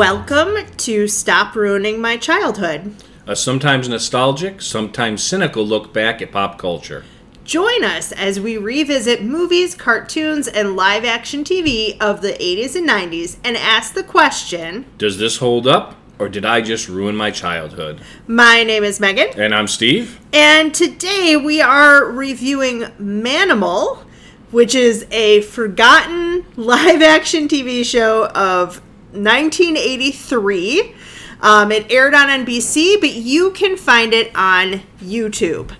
Welcome to Stop Ruining My Childhood. A sometimes nostalgic, sometimes cynical look back at pop culture. Join us as we revisit movies, cartoons, and live action TV of the 80s and 90s and ask the question Does this hold up, or did I just ruin my childhood? My name is Megan, And I'm Steve. and today we are reviewing Manimal, which is a forgotten live action TV show of 1983. Um, it aired on NBC, but you can find it on YouTube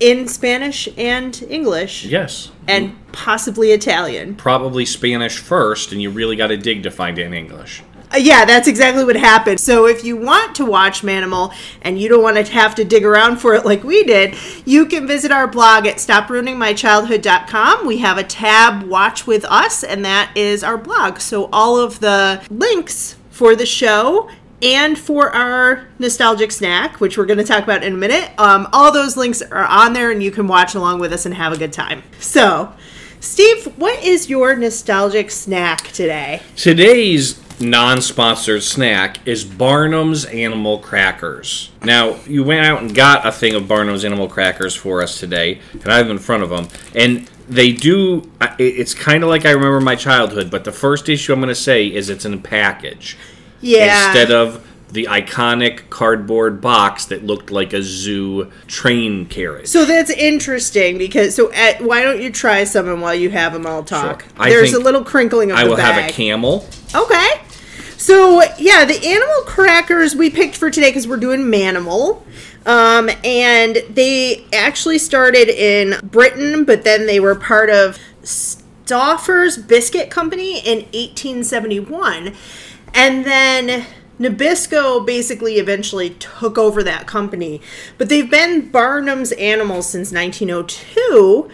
in Spanish and English Yes. and possibly Italian. Probably Spanish first, and you really got to dig to find it in English. Uh, yeah, that's exactly what happened. So if you want to watch Manimal and you don't want to have to dig around for it like we did, you can visit our blog at stopruiningmychildhood.com. We have a tab Watch with Us, and that is our blog. So all of the links for the show and for our nostalgic snack, which we're going to talk about in a minute, um, all those links are on there, and you can watch along with us and have a good time. So, Steve, what is your nostalgic snack today? Today's non sponsored snack is Barnum's Animal Crackers. Now, you went out and got a thing of Barnum's Animal Crackers for us today, and I have in front of them. And they do it's kind of like I remember my childhood, but the first issue I'm going to say is it's in a package. Yeah. Instead of the iconic cardboard box that looked like a zoo train carriage. So that's interesting because so at, why don't you try some and while you have them, I'll talk. Sure. There's a little crinkling of I the will bag. have a camel. Okay. So yeah, the animal crackers we picked for today because we're doing Manimal. Um, and they actually started in Britain, but then they were part of Stauffer's Biscuit Company in 1871. And then Nabisco basically eventually took over that company. But they've been Barnum's Animals since 1902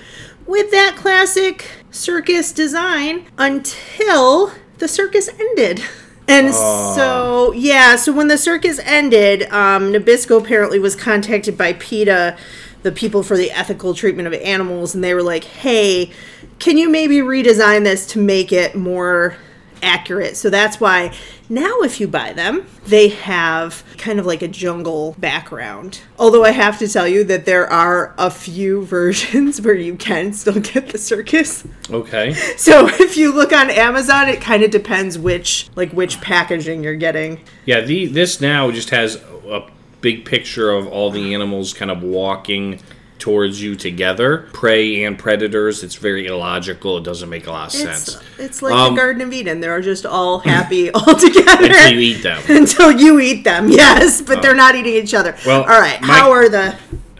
with that classic circus design until the circus ended. And so, yeah, so when the circus ended, um, Nabisco apparently was contacted by PETA, the people for the ethical treatment of animals, and they were like, hey, can you maybe redesign this to make it more accurate? So that's why now, if you buy them, they have kind of like a jungle background. Although I have to tell you that there are a few versions where you can still get the circus. Okay. So if you look on Amazon, it kind of depends which like which packaging you're getting. Yeah, the this now just has a big picture of all the animals kind of walking towards you together, prey and predators. It's very illogical. It doesn't make a lot of sense it's like Um, the Garden of Eden. They're just all happy all together until you eat them. until you eat them. Yes, but they're not eating each other. Well, all right. my- how are the?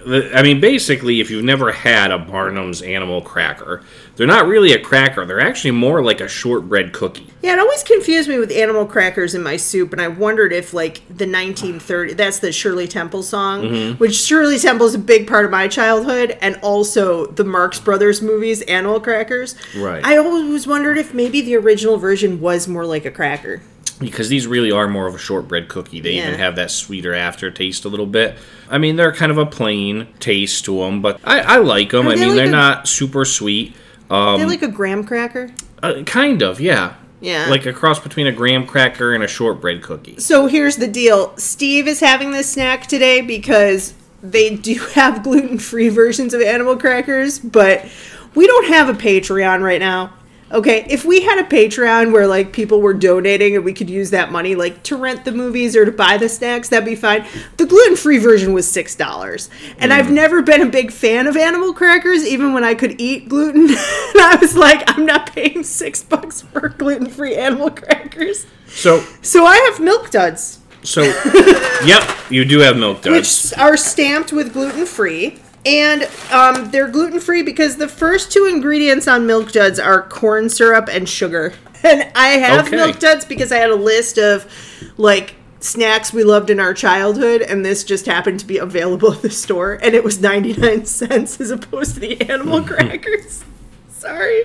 The- I mean, basically, if you've never had a Barnum's animal cracker, they're not really a cracker. They're actually more like a shortbread cookie. Yeah, it always confused me with animal crackers in my soup, and I wondered if like the 1930 that's the Shirley Temple song, Mm-hmm. which Shirley Temple is a big part of my childhood, and also the Marx Brothers movies, Animal Crackers. Right. I always wondered if maybe the original version was more like a cracker. Because these really are more of a shortbread cookie. They even have that sweeter aftertaste a little bit. I mean, they're kind of a plain taste to them, but I, I like them. Are I mean, like they're a- not super sweet. Um, They're like a graham cracker. uh, kind of, yeah. Yeah. Like a cross between a graham cracker and a shortbread cookie. So here's the deal. Steve is having this snack today because they do have gluten-free versions of animal crackers, but we don't have a Patreon right now. Okay, if we had a Patreon where like people were donating and we could use that money like to rent the movies or to buy the snacks, that'd be fine. The gluten-free version was six dollars, and I've mm. never been a big fan of animal crackers, even when I could eat gluten. and I was like, I'm not paying six bucks for gluten-free animal crackers. So, So I have milk duds, so, yep, you do have milk duds. which are stamped with gluten free. And um, they're gluten free because the first two ingredients on Milk Duds are corn syrup and sugar. And I have Okay. Milk Duds because I had a list of like snacks we loved in our childhood, and this just happened to be available at the store, and it was 99 cents as opposed to the animal crackers. Sorry.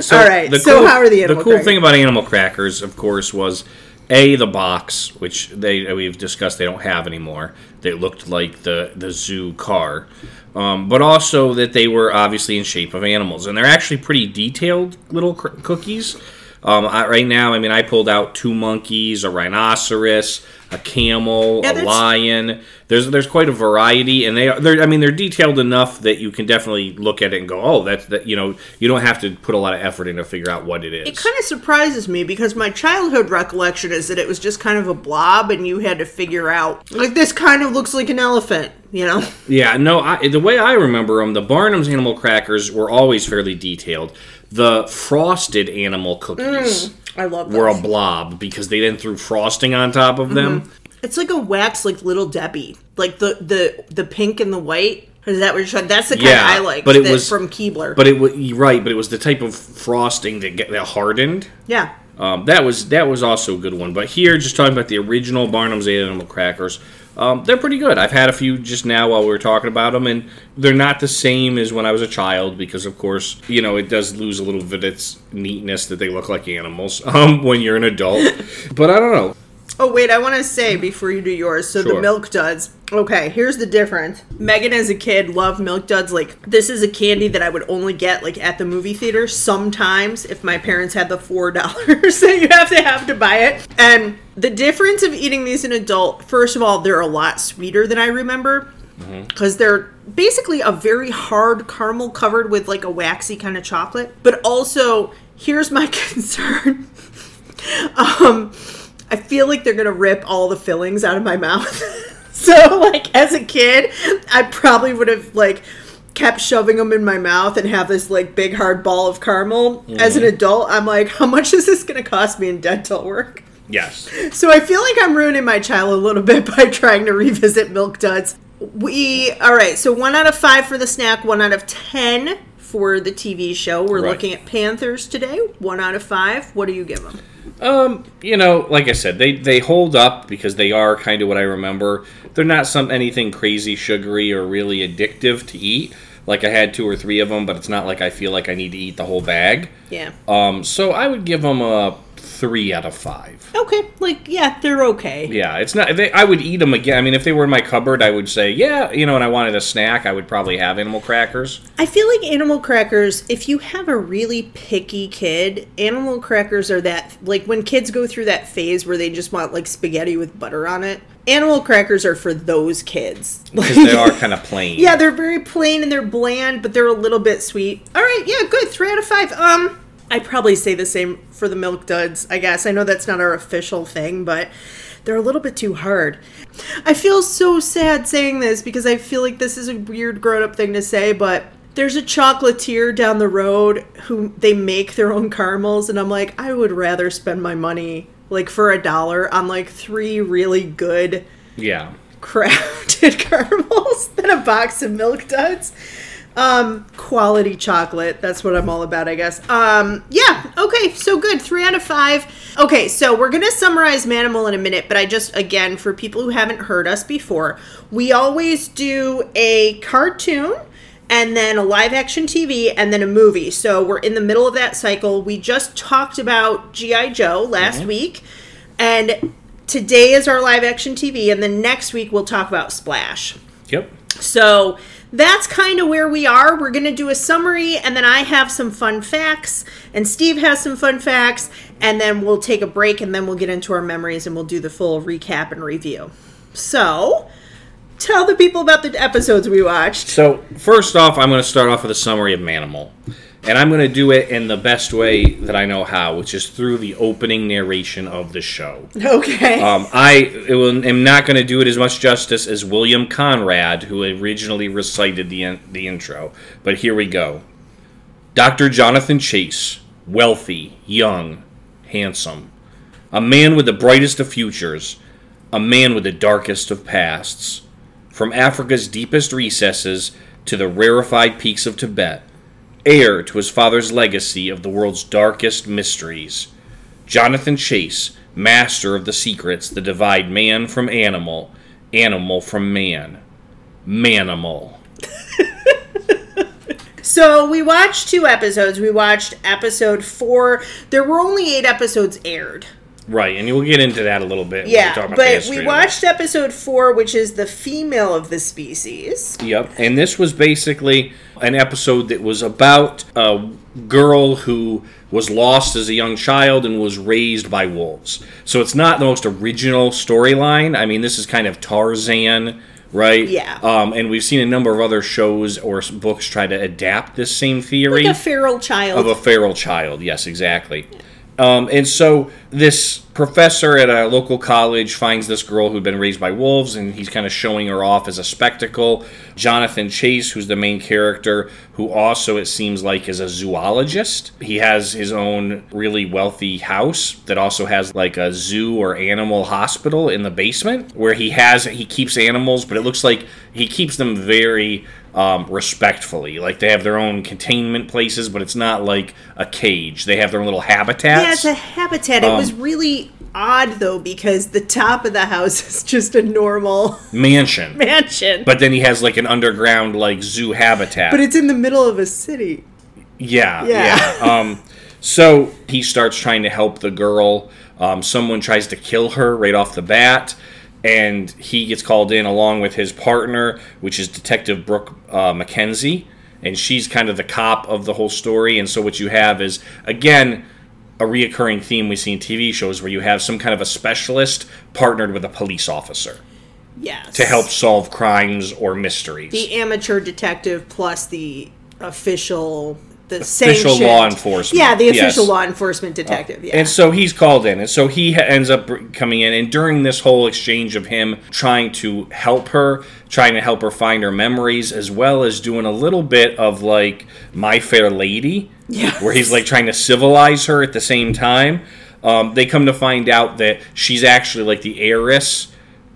So All right, so how are the animal The cool crackers? thing about animal crackers, of course, was a the box, which they we've discussed they don't have anymore. They looked like the the zoo car, um, but also that they were obviously in shape of animals, and they're actually pretty detailed little cr- cookies. Um, I, right now, I mean, I pulled out two monkeys, a rhinoceros, a camel, Yeah, a lion. There's there's quite a variety, and they are. They're, I mean, they're detailed enough that you can definitely look at it and go, oh, that's that. You know, you don't have to put a lot of effort in to figure out what it is. It kind of surprises me because my childhood recollection is that it was just kind of a blob and you had to figure out, like, this kind of looks like an elephant, you know? Yeah, no, I, the way I remember them, the Barnum's animal crackers were always fairly detailed. The frosted animal cookies I love were a blob because they then threw frosting on top of them. Mm-hmm. It's like a wax, like Little Debbie. Like the, the, the pink and the white. Is that what you're trying? That's the kind Yeah, I like. but it was- from Keebler. But it was right, but it was the type of frosting that get that hardened. yeah. Um, that was that was also a good one. But here, just talking about the original Barnum's animal crackers, um, they're pretty good. I've had a few just now while we were talking about them, and they're not the same as when I was a child because, of course, you know it does lose a little bit of its neatness that they look like animals um, when you're an adult. but I don't know. Oh wait, I want to say before you do yours. So the milk duds. Okay, here's the difference. Megan, as a kid, loved milk duds. Like this is a candy that I would only get like at the movie theater. Sometimes, if my parents had the four dollars that you have to have to buy it. And the difference of eating these an adult, first of all, they're a lot sweeter than I remember because they're basically a very hard caramel covered with like a waxy kind of chocolate. But also, here's my concern. um, I feel like they're gonna rip all the fillings out of my mouth. so, like as a kid, I probably would have like kept shoving them in my mouth and have this like big hard ball of caramel. As an mm-hmm. adult, I'm like, how much is this gonna cost me in dental work? Yes. So I feel like I'm ruining my child a little bit by trying to revisit Milk Duds. We all right. So one out of five for the snack. One out of ten for the TV show. We're Right. looking at Panthers today. One out of five. What do you give them? Um, you know, like I said, they they hold up because they are kind of what I remember. They're not some anything crazy sugary or really addictive to eat. Like I had two or three of them, but it's not like I feel like I need to eat the whole bag. Yeah. Um, so I would give them a three out of five. Okay. Like yeah, they're okay. Yeah, it's not. They, I would eat them again. I mean, if they were in my cupboard, I would say, yeah, you know, and I wanted a snack, I would probably have animal crackers. I feel like animal crackers, if you have a really picky kid, animal crackers are that, like when kids go through that phase where they just want like spaghetti with butter on it, animal crackers are for those kids. Because they are kind of plain. yeah, they're very plain and they're bland, but they're a little bit sweet. All right, yeah, good. Three out of five. Um, I'd probably say the same for the milk duds, I guess. I know that's not our official thing, but they're a little bit too hard. I feel so sad saying this because I feel like this is a weird grown up thing to say, but there's a chocolatier down the road who they make their own caramels, and I'm like, I would rather spend my money like for a dollar on like three really good Yeah. crafted caramels than a box of milk duds. Um, quality chocolate. That's what I'm all about, I guess. Um, yeah. Okay. So good. Three out of five. Okay. So we're gonna summarize Manimal in a minute, but I just again for people who haven't heard us before, we always do a cartoon and then a live action TV and then a movie. So we're in the middle of that cycle. We just talked about GI Joe last week, and today is our live action TV, and then next week we'll talk about Splash. Yep. So that's kind of where we are. We're going to do a summary, and then I have some fun facts, and Steve has some fun facts, and then we'll take a break, and then we'll get into our memories, and we'll do the full recap and review. So, tell the people about the episodes we watched. So first off, I'm going to start off with a summary of Manimal, and I'm going to do it in the best way that I know how, which is through the opening narration of the show. Okay. Um, I it will, am not going to do it as much justice as William Conrad, who originally recited the in, the intro. But here we go. Dr. Jonathan Chase, wealthy, young, handsome, a man with the brightest of futures, a man with the darkest of pasts. From Africa's deepest recesses to the rarefied peaks of Tibet, heir to his father's legacy of the world's darkest mysteries. Jonathan Chase, master of the secrets that divide man from animal, animal from man. Manimal. So we watched two episodes. We watched episode four. There were only eight episodes aired. Right, and we'll get into that a little bit. when Yeah, talk about but we watched episode four, which is the female of the species. Yep, and this was basically an episode that was about a girl who was lost as a young child and was raised by wolves. So it's not the most original storyline. I mean, this is kind of Tarzan, right? Yeah. Um, and we've seen a number of other shows or books try to adapt this same theory Like a feral child. of a feral child. Yes, exactly. Um, and so this professor at a local college finds this girl who'd been raised by wolves, and he's kind of showing her off as a spectacle. Jonathan Chase, who's the main character, who also it seems like is a zoologist. He has his own really wealthy house that also has like a zoo or animal hospital in the basement where he has he keeps animals, but it looks like he keeps them very um, respectfully. Like they have their own containment places, but it's not like a cage. They have their own little habitats. yeah, it's a habitat. it Um, was really odd though because the top of the house is just a normal mansion. mansion, But then he has like an underground like zoo habitat. but it's in the middle of a city. yeah, Yeah. yeah. Um, so he starts trying to help the girl. Um, someone tries to kill her right off the bat, and he gets called in along with his partner, which is Detective Brooke uh, McKenzie, and she's kind of the cop of the whole story. And so what you have is again a reoccurring theme we see in TV shows where you have some kind of a specialist partnered with a police officer Yes. to help solve crimes or mysteries. the amateur detective plus the official the Official sanctioned- law enforcement, Yeah, the official yes. law enforcement detective. Yeah. And so he's called in, and so he ha- ends up coming in. And during this whole exchange of him trying to help her, trying to help her find her memories, as well as doing a little bit of like My Fair Lady, Yes. where he's like trying to civilize her at the same time. Um, they come to find out that she's actually like the heiress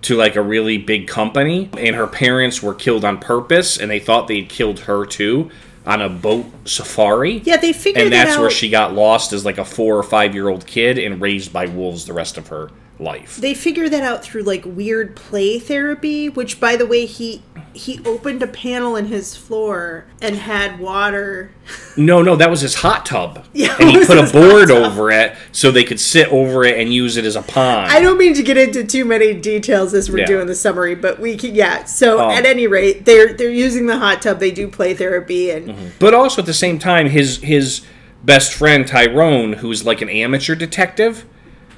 to like a really big company, and her parents were killed on purpose, and they thought they'd killed her too on a boat safari yeah, they figured and that that's out. where she got lost as like a four or five year old kid and raised by wolves the rest of her life. they figure that out through like weird play therapy which by the way he he opened a panel in his floor and had water No, no, that was his hot tub, Yeah, and he put a board over it so they could sit over it and use it as a pond. i don't mean to get into too many details as we're Yeah. doing the summary but we can yeah so Um, at any rate they're they're using the hot tub they do play therapy and Mm-hmm. But also at the same time, his his best friend Tyrone, who's like an amateur detective,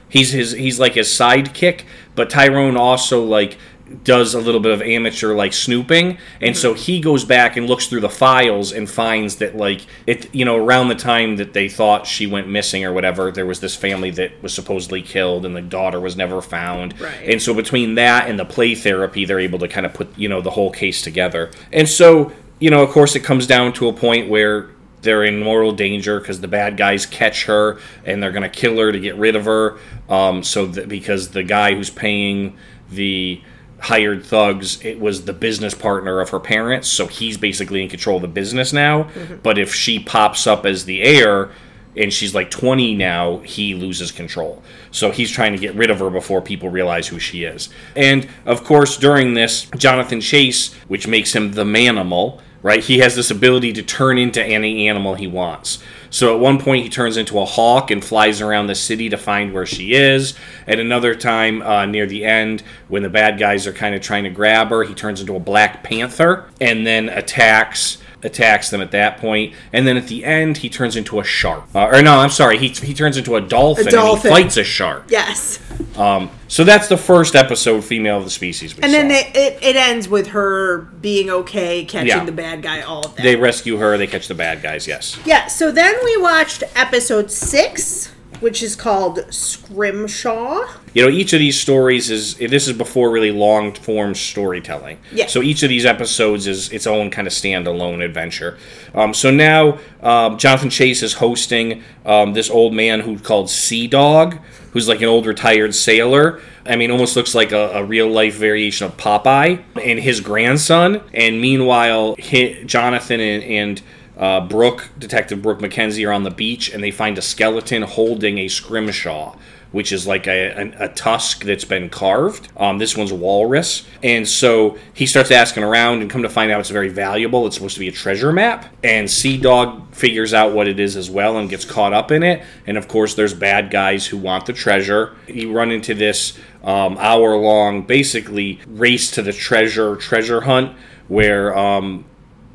he's his he's like his sidekick. But Tyrone also like does a little bit of amateur like snooping, and so mm-hmm. he goes back and looks through the files and finds that like it you know around the time that they thought she went missing or whatever, there was this family that was supposedly killed and the daughter was never found. Right. And so between that and the play therapy, they're able to kind of put you know the whole case together. And so you know, of course, it comes down to a point where they're in mortal danger because the bad guys catch her and they're going to kill her to get rid of her. Um, so that because the guy who's paying the hired thugs, it was the business partner of her parents, so he's basically in control of the business now. But if she pops up as the heir, and she's like 20 now, he loses control. So he's trying to get rid of her before people realize who she is. And of course, during this, Jonathan Chase, which makes him the manimal, right? He has this ability to turn into any animal he wants. So at one point, he turns into a hawk and flies around the city to find where she is. At another time, uh, near the end, when the bad guys are kind of trying to grab her, he turns into a black panther and then attacks attacks them at that point, and then at the end he turns into a shark. Uh, or no, I'm sorry, he, he turns into a dolphin, a dolphin. and he fights a shark. yes Um, so that's the first episode, female of the species. We and then they, it, it ends with her being okay catching Yeah. the bad guy all of that they rescue her. They catch the bad guys. Yes. Yeah, so then we watched episode six, which is called Scrimshaw. You know, each of these stories is this is before really long form storytelling. Yeah. So each of these episodes is its own kind of standalone adventure. Um, so now um, Jonathan Chase is hosting um, this old man who called Sea Dog, who's like an old retired sailor. I mean, almost looks like a, a real life variation of Popeye and his grandson. And meanwhile, hi Jonathan and, and uh, Brooke, Detective Brooke McKenzie, are on the beach and they find a skeleton holding a scrimshaw, which is like a, a, a tusk that's been carved. Um, this one's a walrus. And so he starts asking around and come to find out it's very valuable. It's supposed to be a treasure map. And Sea Dog figures out what it is as well and gets caught up in it. And of course, there's bad guys who want the treasure. You run into this um, hour long, basically, race to the treasure, treasure hunt, where um,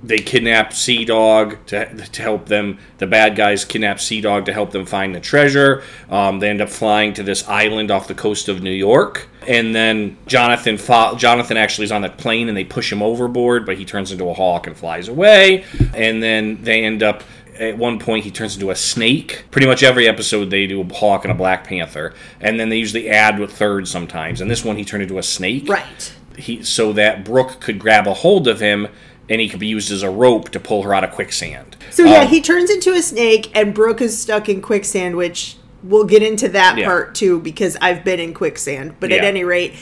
they kidnap Sea Dog to, to help them. The bad guys kidnap Sea Dog to help them find the treasure. Um, they end up flying to this island off the coast of New York, and then Jonathan fo- Jonathan actually is on the plane, and they push him overboard, but he turns into a hawk and flies away. And then they end up. At one point, he turns into a snake. Pretty much every episode, they do a hawk and a black panther, and then they usually add with third sometimes. And this one, he turned into a snake Right. he so that Brooke could grab a hold of him and he could be used as a rope to pull her out of quicksand. So yeah, Um, he turns into a snake, and Brooke is stuck in quicksand, which we'll get into that Yeah. part too because I've been in quicksand. But at any rate,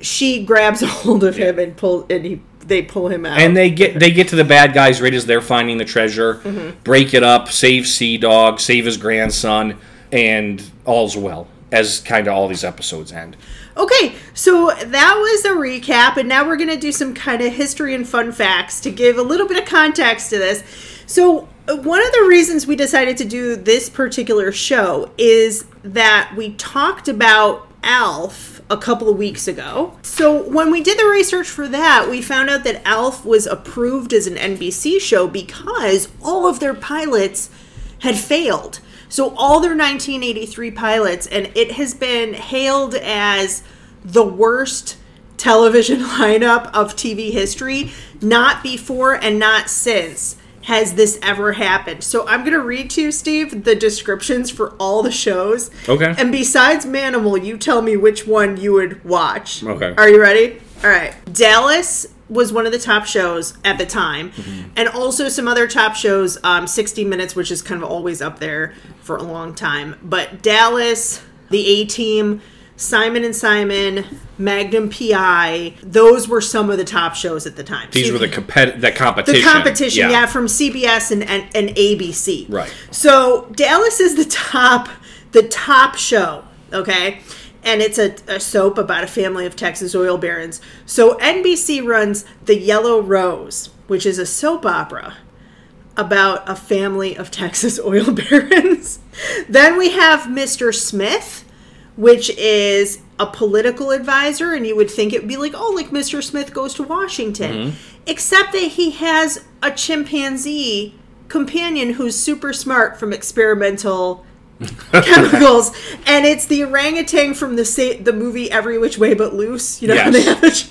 she grabs a hold of him and pull, and he they pull him out. and they get they get to the bad guys right as they're finding the treasure, Mm-hmm. break it up, save Sea Dog, save his grandson, and all's well. As kind of all these episodes end. Okay, so that was a recap, and now we're going to do some kind of history and fun facts to give a little bit of context to this. So, uh, one of the reasons we decided to do this particular show is that we talked about ALF a couple of weeks ago. So, when we did the research for that, we found out that ALF was approved as an NBC show because all of their pilots had failed. So all their 1983 pilots, and it has been hailed as the worst television lineup of TV history. Not before and not since has this ever happened. So I'm gonna read to you, Steve, the descriptions for all the shows. Okay. And besides Manimal, you tell me which one you would watch. Okay. Are you ready? All right. Dallas was one of the top shows at the time, and also some other top shows. Um, 60 Minutes, which is kind of always up there for a long time. But Dallas, The A Team, Simon and Simon, Magnum PI. Those were some of the top shows at the time. These were the compet- the competition. the competition, yeah. from CBS and, and, and ABC. Right. So Dallas is the top, the top show. Okay. And it's a, a soap about a family of Texas oil barons. So NBC runs The Yellow Rose, which is a soap opera about a family of Texas oil barons. then we have Mr. Smith, which is a political advisor, and you would think it would be like, oh, like Mr. Smith goes to Washington. Mm-hmm. Except that he has a chimpanzee companion who's super smart from experimental chemicals, and it's the orangutan from the sa- the movie Every Which Way But Loose. You know, Yes. they have ch-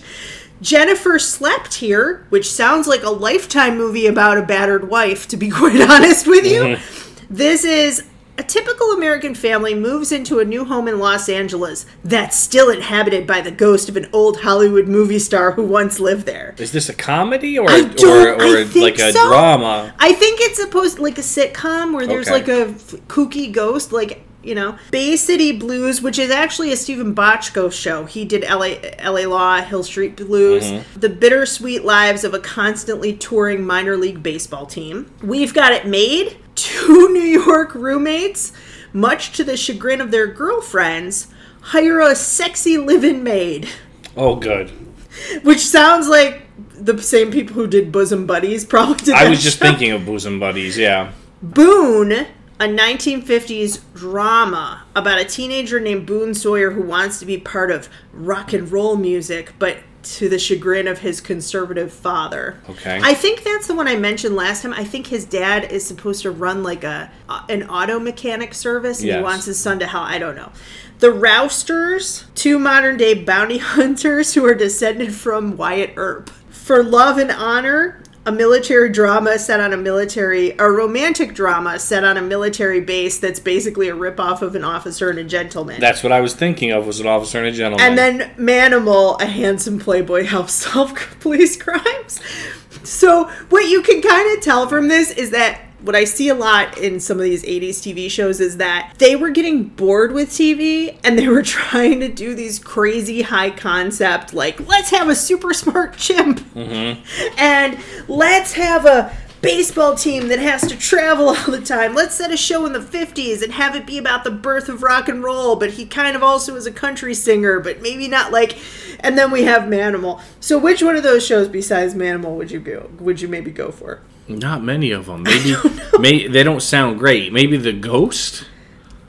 Jennifer slept here, which sounds like a lifetime movie about a battered wife. To be quite honest with you, mm-hmm. this is. A typical American family moves into a new home in Los Angeles that's still inhabited by the ghost of an old Hollywood movie star who once lived there. Is this a comedy or or, or like a so. drama? I think it's supposed like a sitcom where there's Okay. like a f- kooky ghost, like you know, Bay City Blues, which is actually a Steven Bochco show. He did LA, LA Law, Hill Street Blues, Mm-hmm. the bittersweet lives of a constantly touring minor league baseball team. We've got it made. Two New York roommates, much to the chagrin of their girlfriends, hire a sexy live-in maid Oh, good. which sounds like the same people who did Bosom Buddies probably did. I was just show. thinking of bosom buddies. Yeah. Boone, a 1950s drama about a teenager named Boone Sawyer who wants to be part of rock and roll music, but to the chagrin of his conservative father. Okay. I think that's the one I mentioned last time. I think his dad is supposed to run like a an auto mechanic service, and he wants his son to help. I don't know. The Rousters, two modern day bounty hunters who are descended from Wyatt Earp. For Love and Honor, a military drama set on a military, a romantic drama set on a military base that's basically a ripoff of an officer and a gentleman. That's what I was thinking of. Was an officer and a gentleman. And then Manimal, a handsome playboy, helps solve police crimes. So what you can kind of tell from this is that what I see a lot in some of these 80s TV shows is that they were getting bored with TV and they were trying to do these crazy high concept, like, let's have a super smart chimp mm-hmm. and let's have a baseball team that has to travel all the time. Let's set a show in the 50s and have it be about the birth of rock and roll, but he kind of also is a country singer, but maybe not like and then we have Manimal. So which one of those shows besides Manimal would you go would you maybe go for? Not many of them. Maybe may, they don't sound great. Maybe the Ghost.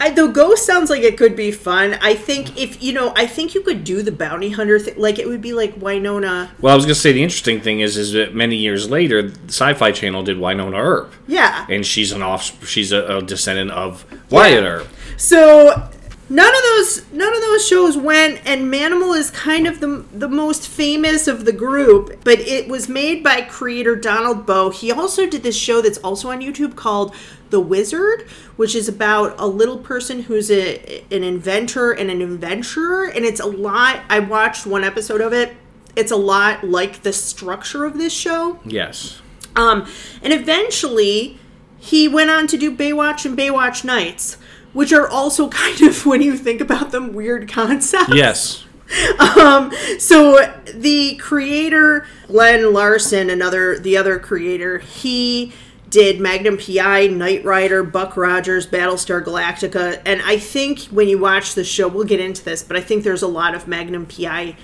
I, the ghost sounds like it could be fun. I think if you know, I think you could do the bounty hunter thing. Like it would be like Wynonna. Well, I was gonna say the interesting thing is, is that many years later, Sci-Fi Channel did Wynonna Earp, Yeah. and she's an off, she's a, a descendant of Wyatt Yeah. Earp. So none of those none of those shows went and Manimal is kind of the the most famous of the group, but it was made by creator Donald Bow. He also did this show that's also on YouTube called The Wizard, which is about a little person who's a an inventor and an adventurer and it's a lot I watched one episode of it. It's a lot like the structure of this show. Yes. Um, and eventually, he went on to do Baywatch and Baywatch Nights, which are also kind of, when you think about them, weird concepts. Yes. Um, so the creator, Glen Larson, another the other creator, he did Magnum PI, Knight Rider, Buck Rogers, Battlestar Galactica, and I think when you watch the show, we'll get into this, but I think there's a lot of Magnum PI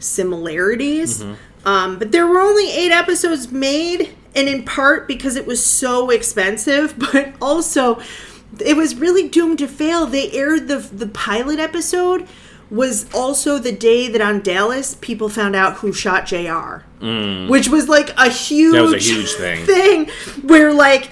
similarities. Um, but there were only eight episodes made, and in part because it was so expensive, but also it was really doomed to fail. They aired the the pilot episode was also the day that on Dallas people found out who shot JR, mm. which was like a huge That was a huge thing. thing where like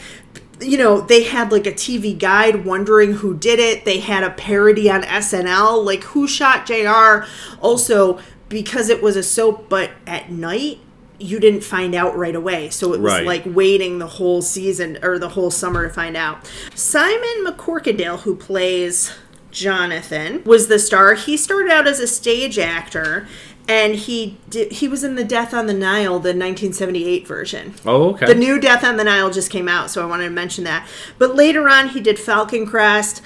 you know they had like a TV guide wondering who did it. They had a parody on SNL like who shot JR. Also because it was a soap, but at night you didn't find out right away. So it was Right. like waiting the whole season or the whole summer to find out. Simon MacCorkindale, who plays Jonathan, was the star. He started out as a stage actor. And he did, he was in the Death on the Nile, the 1978 version. Oh, okay. The new Death on the Nile just came out, so I wanted to mention that. But later on, he did Falcon Crest,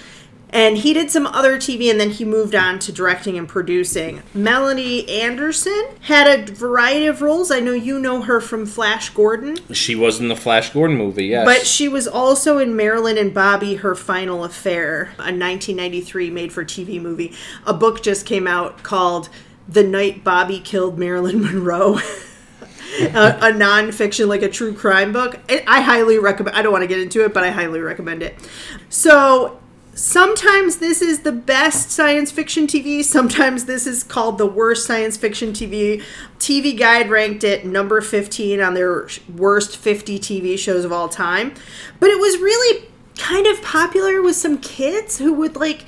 and he did some other TV, and then he moved on to directing and producing. Melanie Anderson had a variety of roles. I know you know her from Flash Gordon, she was in the Flash Gordon movie. Yes. but she was also in Marilyn and Bobby: Her Final Affair, a 1993 made-for-TV movie. A book just came out called "The Night Bobby Killed Marilyn Monroe." a, a nonfiction, like a true crime book. I I highly recommend. I don't want to get into it, but I highly recommend it. So sometimes this is the best science fiction TV. Sometimes this is called the worst science fiction TV. TV Guide ranked it number 15 on their worst 50 TV shows of all time. But it was really kind of popular with some kids who would like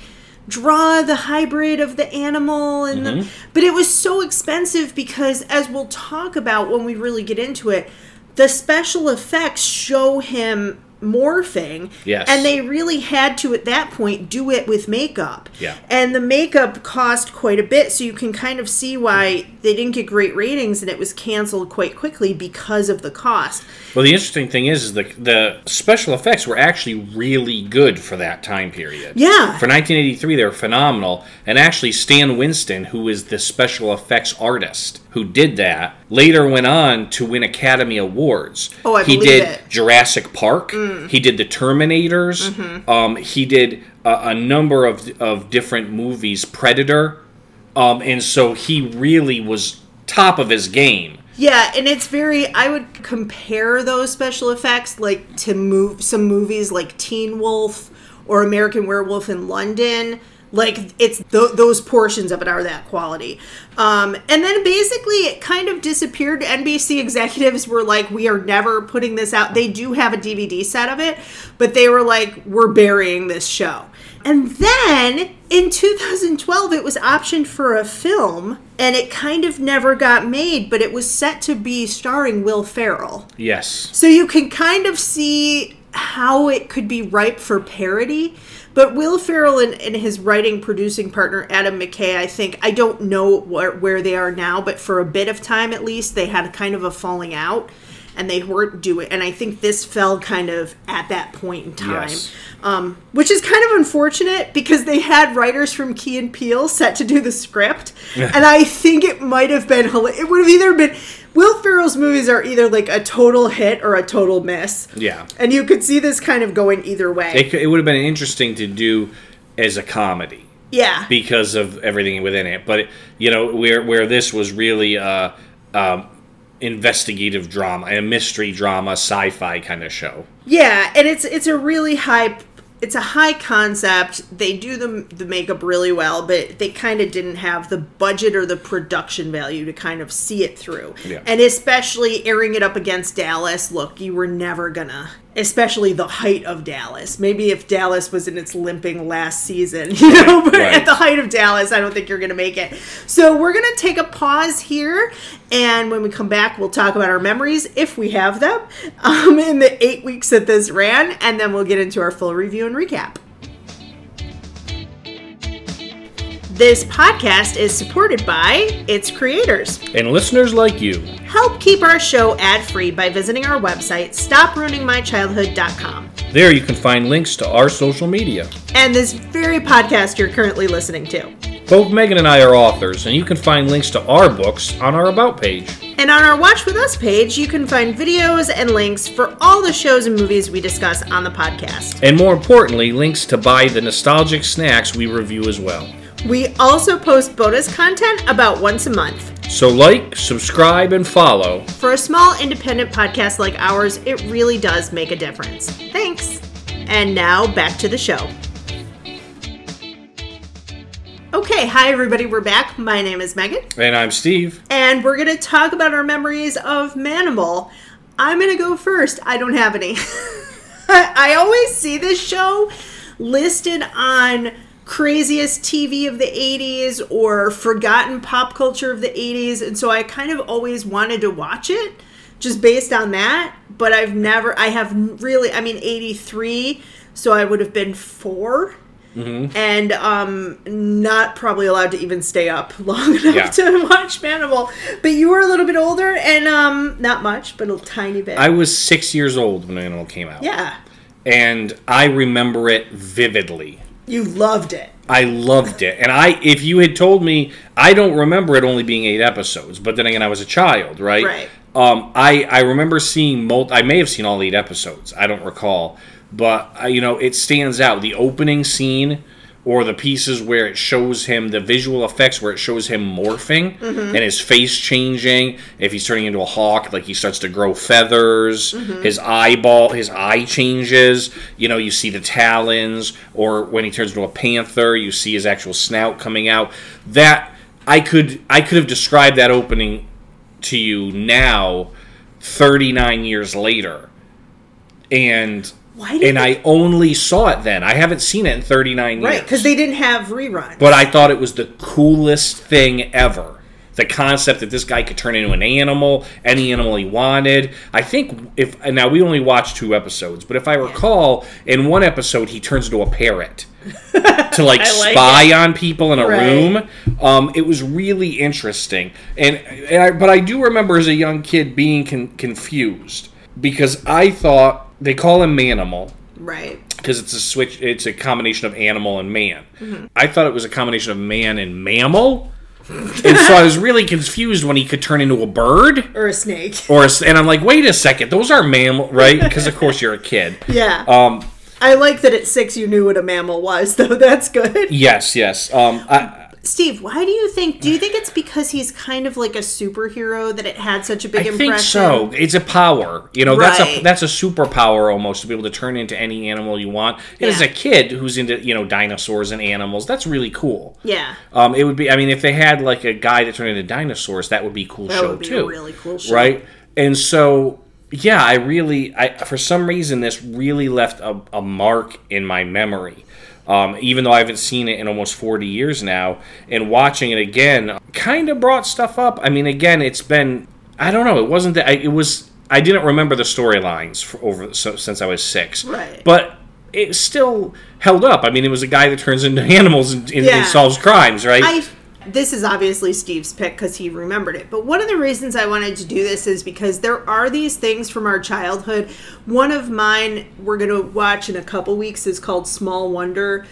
draw the hybrid of the animal and the mm-hmm. but it was so expensive because as we'll talk about when we really get into it the special effects show him morphing Yes. and they really had to at that point do it with makeup Yeah. and the makeup cost quite a bit so you can kind of see why they didn't get great ratings and it was canceled quite quickly because of the cost well, the interesting thing is, is the the special effects were actually really good for that time period. Yeah. For 1983, they were phenomenal. And actually, Stan Winston, who is the special effects artist who did that, later went on to win Academy Awards. Oh, I he believe did it. Mm. Jurassic Park. He did the Terminators. Mm-hmm. Um, he did a, a number of of different movies. Predator. Um, and so he really was top of his game. Yeah, and it's very. I would compare those special effects like to move some movies like Teen Wolf or American Werewolf in London. Like it's th- those portions of it are that quality. Um, and then basically it kind of disappeared. NBC executives were like, "We are never putting this out." They do have a DVD set of it, but they were like, "We're burying this show." And then in 2012, it was optioned for a film, and it kind of never got made, but it was set to be starring Will Ferrell. Yes. So you can kind of see how it could be ripe for parody. But Will Ferrell and, and his writing producing partner Adam McKay, I think I don't know where, where they are now, but for a bit of time at least, they had kind of a falling out. And they weren't doing. It. And I think this fell kind of at that point in time, Yes. um, which is kind of unfortunate because they had writers from Key and Peele set to do the script, and I think it might have been it would have either been. Will Ferrell's movies are either like a total hit or a total miss. Yeah. And you could see this kind of going either way. It, it would have been interesting to do as a comedy yeah. because of everything within it. But you know, where where this was really a um, investigative drama, a mystery drama, sci-fi kind of show. Yeah, and it's it's a really high it's a high concept. They do the the makeup really well, but they kind of didn't have the budget or the production value to kind of see it through. Yeah. And especially airing it up against Dallas, look, you were never gonna especially the height of Dallas. Maybe if Dallas was in its limping last season, you know, but Right. at the height of Dallas, I don't think you're going to make it. So we're going to take a pause here, and when we come back, we'll talk about our memories if we have them um, in the eight weeks that this ran, and then we'll get into our full review and recap. This podcast is supported by its creators. And listeners like you, Help keep our show ad free by visiting our website, stopruiningmychildhood.com. there you can find links to our social media. And this very podcast you're currently listening to. Both Megan and I are authors, and you can find links to our books on our About page. And on our Watch With Us page, you can find videos and links for all the shows and movies we discuss on the podcast. And more importantly, links to buy the nostalgic snacks we review as well. We also post bonus content about once a month. So like, subscribe, and follow. For a small independent podcast like ours, it really does make a difference. Thanks. And now back to the show. Okay, hi everybody, we're back. My name is Megan. And I'm Steve. and we're gonna talk about our memories of Manimal. I'm gonna go first. I don't have any. I always see this show listed on craziest TV of the 80s or forgotten pop culture of the 80s, and so I kind of always wanted to watch it just based on that. But I've never, I have really, I mean, 83, so I would have been 4 and um not probably allowed to even stay up long enough Yeah. to watch Manimal. But you were a little bit older and um not much, but a tiny bit. I was six years old when Animal came out. yeah. And I remember it vividly. You loved it. I loved it. And I if you had told me I don't remember it only being eight episodes, but then again I was a child, right? Right. Um I I remember seeing mul- I may have seen all eight episodes. I don't recall. But uh, you know, it stands out. The opening scene or the pieces where it shows him the visual effects where it shows him morphing mm-hmm. and his face changing. If he's turning into a hawk like he starts to grow feathers. Mm-hmm. His eyeball his eye changes. You know you see the talons or when he turns into a panther you see his actual snout coming out. That i could i could have described that opening to you now 39 years later. And Why did and they- I only saw it then. I haven't seen it in 39 years. Right, because they didn't have reruns. But I thought it was the coolest thing ever. The concept that this guy could turn into an animal, any animal he wanted. I think if now we only watched two episodes, but if I recall, in one episode he turns into a parrot to like, like spy on people in a Right. room. Um, it was really interesting, and, and I, but I do remember as a young kid being con- confused because I thought they call him Manimal right. because it's a switch. It's a combination of animal and man. Mm-hmm. I thought it was a combination of man and mammal, and so I was really confused when he could turn into a bird Or a snake. or, a, and I'm like, wait a second, those are mammal, right? Because of course you're a kid. Yeah. Um, I like that at six you knew what a mammal was, though. That's good. yes, yes. Um, I, Steve, why do you think? Do you think it's because he's kind of like a superhero that it had such a big I impression? think so. It's a power. You know, that's a that's a superpower almost to be able to turn into any animal you want. And as a kid who's into you know dinosaurs and animals, that's really cool. Yeah. Um, it would be. I mean, if they had like a guy that turned into dinosaurs, that would be a cool That show would be too. a really cool show. right? And so, yeah, I really, I for some reason, this really left a, a mark in my memory. Um, even though I haven't seen it in almost 40 years now, and watching it again kind of brought stuff up. I mean, again, it's been, I don't know, it wasn't that, I, it was, I didn't remember the storylines over so, since I was six. Right. But it still held up. I mean, it was a guy that turns into animals and, and, Yeah. and solves crimes, right? I this is obviously Steve's pick because he remembered it. But one of the reasons I wanted to do this is because there are these things from our childhood. One of mine we're going to watch in a couple weeks is called Small Wonder.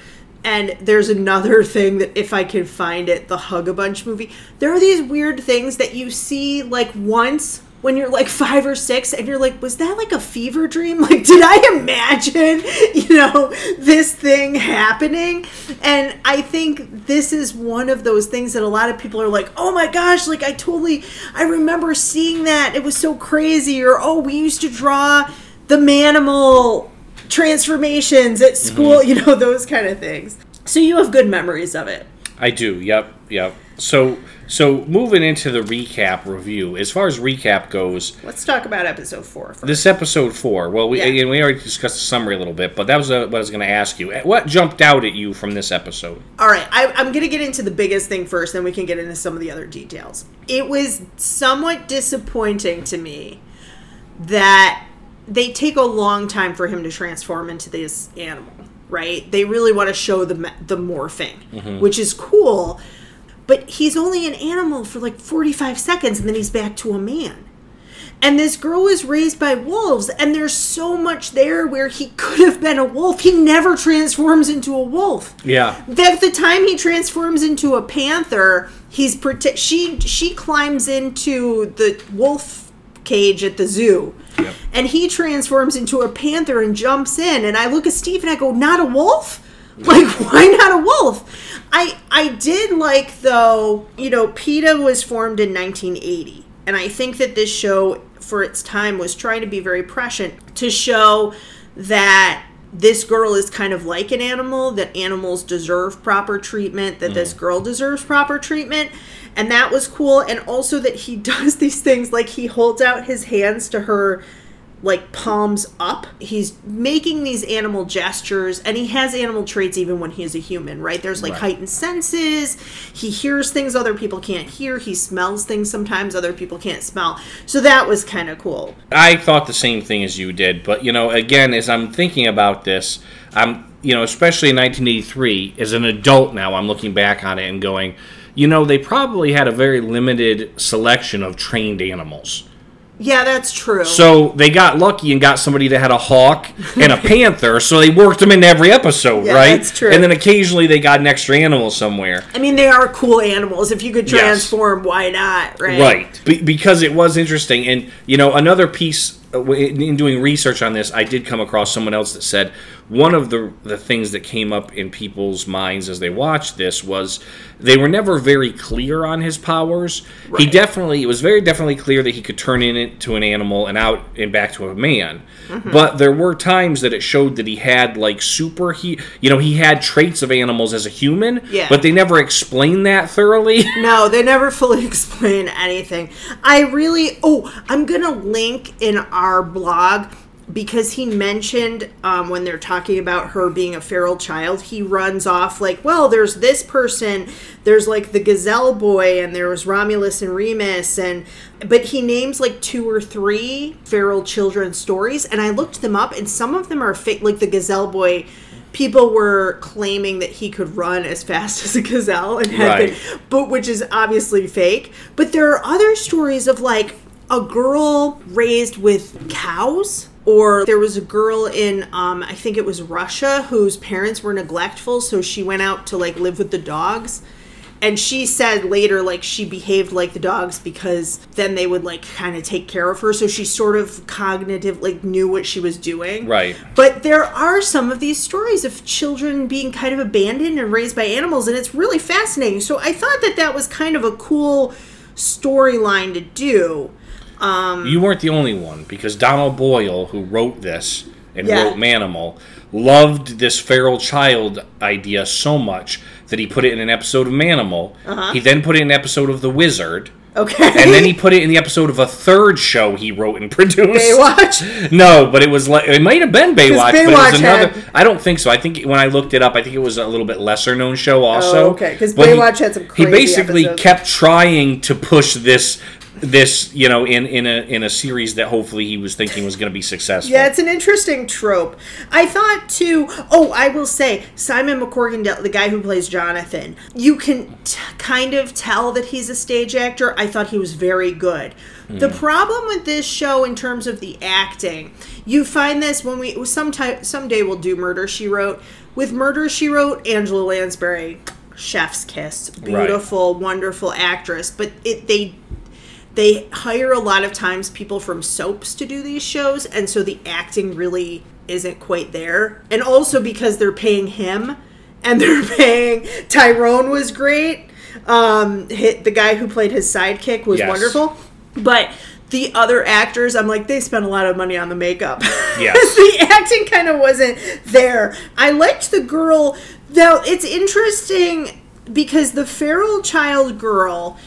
And there's another thing that if I can find it, the Hugga Bunch movie. There are these weird things that you see like once when you're like five or six and you're like, was that like a fever dream? Like, did I imagine, you know, this thing happening? And I think this is one of those things that a lot of people are like, oh my gosh, like I totally, I remember seeing that. It was so crazy. Or, oh, we used to draw the manimal transformations at school, mm-hmm. you know, those kind of things. So you have good memories of it. I do. Yep. Yep. So so moving into the recap review, as far as recap goes, let's talk about episode four. First. This episode four. Well, we yeah. we already discussed the summary a little bit, but that was uh, what I was going to ask you. What jumped out at you from this episode? All right, I, I'm going to get into the biggest thing first, then we can get into some of the other details. It was somewhat disappointing to me that they take a long time for him to transform into this animal. Right? They really want to show the the morphing, mm-hmm. which is cool but he's only an animal for like 45 seconds and then he's back to a man. And this girl was raised by wolves, and there's so much there where he could have been a wolf. He never transforms into a wolf. Yeah. That the time he transforms into a panther, he's prote- she she climbs into the wolf cage at the zoo. Yep. And he transforms into a panther and jumps in. And I look at Steve and I go, Not a wolf? Like, why not a wolf? I I did like though, you know, PETA was formed in 1980, and I think that this show for its time was trying to be very prescient to show that this girl is kind of like an animal, that animals deserve proper treatment, that mm. this girl deserves proper treatment. And that was cool. And also that he does these things like he holds out his hands to her like palms up. He's making these animal gestures and he has animal traits even when he is a human, right? There's like right. heightened senses. He hears things other people can't hear. He smells things sometimes other people can't smell. So that was kind of cool. I thought the same thing as you did, but you know, again, as I'm thinking about this, I'm, you know, especially in 1983, as an adult now, I'm looking back on it and going, you know, they probably had a very limited selection of trained animals yeah, that's true. So they got lucky and got somebody that had a hawk and a panther, so they worked them into every episode, yeah, right? That's true. And then occasionally they got an extra animal somewhere. I mean, they are cool animals. If you could transform, yes. why not, right? Right. Be- because it was interesting. And, you know, another piece in doing research on this, I did come across someone else that said one of the the things that came up in people's minds as they watched this was they were never very clear on his powers. Right. He definitely it was very definitely clear that he could turn into an animal and out and back to a man. Mm-hmm. But there were times that it showed that he had like super he you know he had traits of animals as a human. Yeah. But they never explained that thoroughly. No, they never fully explain anything. I really oh I'm gonna link in our blog because he mentioned um, when they're talking about her being a feral child, he runs off like, well, there's this person, there's like the Gazelle Boy, and there was Romulus and Remus, and but he names like two or three feral children stories, and I looked them up, and some of them are fake, like the Gazelle Boy. People were claiming that he could run as fast as a gazelle, and had right. been, but which is obviously fake. But there are other stories of like a girl raised with cows or there was a girl in um, i think it was russia whose parents were neglectful so she went out to like live with the dogs. And she said later like she behaved like the dogs because then they would like kind of take care of her. So she sort of cognitive like knew what she was doing. Right. But there are some of these stories of children being kind of abandoned and raised by animals and it's really fascinating. So i thought that that was kind of a cool storyline to do um, you weren't the only one because Donald Boyle, who wrote this and yeah. wrote Manimal, loved this feral child idea so much that he put it in an episode of Manimal. Uh-huh. He then put it in an episode of The Wizard. Okay. And then he put it in the episode of a third show he wrote and produced. Baywatch? No, but it was like it might have been Baywatch, Baywatch but it was another had... I don't think so. I think when I looked it up, I think it was a little bit lesser known show also. Oh, okay. Cuz Baywatch he, had some He basically episodes. kept trying to push this this, you know, in in a in a series that hopefully he was thinking was going to be successful. Yeah, it's an interesting trope. I thought too. Oh, I will say Simon McCorkin, the guy who plays Jonathan, you can t- kind of tell that he's a stage actor. I thought he was very good. The hmm. problem with this show, in terms of the acting, you find this when we sometime someday we'll do Murder She Wrote. With Murder She Wrote, Angela Lansbury, chef's kiss, beautiful, wonderful actress, but it they they hire a lot of times people from soaps to do these shows and so the acting really isn't quite there. And also because they're paying him and they're paying tyrone was great. Um hit, the guy who played his sidekick was Yes. wonderful. But the other actors i'm like they spent a lot of money on the makeup. Yes. the acting kind of wasn't there. I liked the girl. Though it's interesting because the feral child girl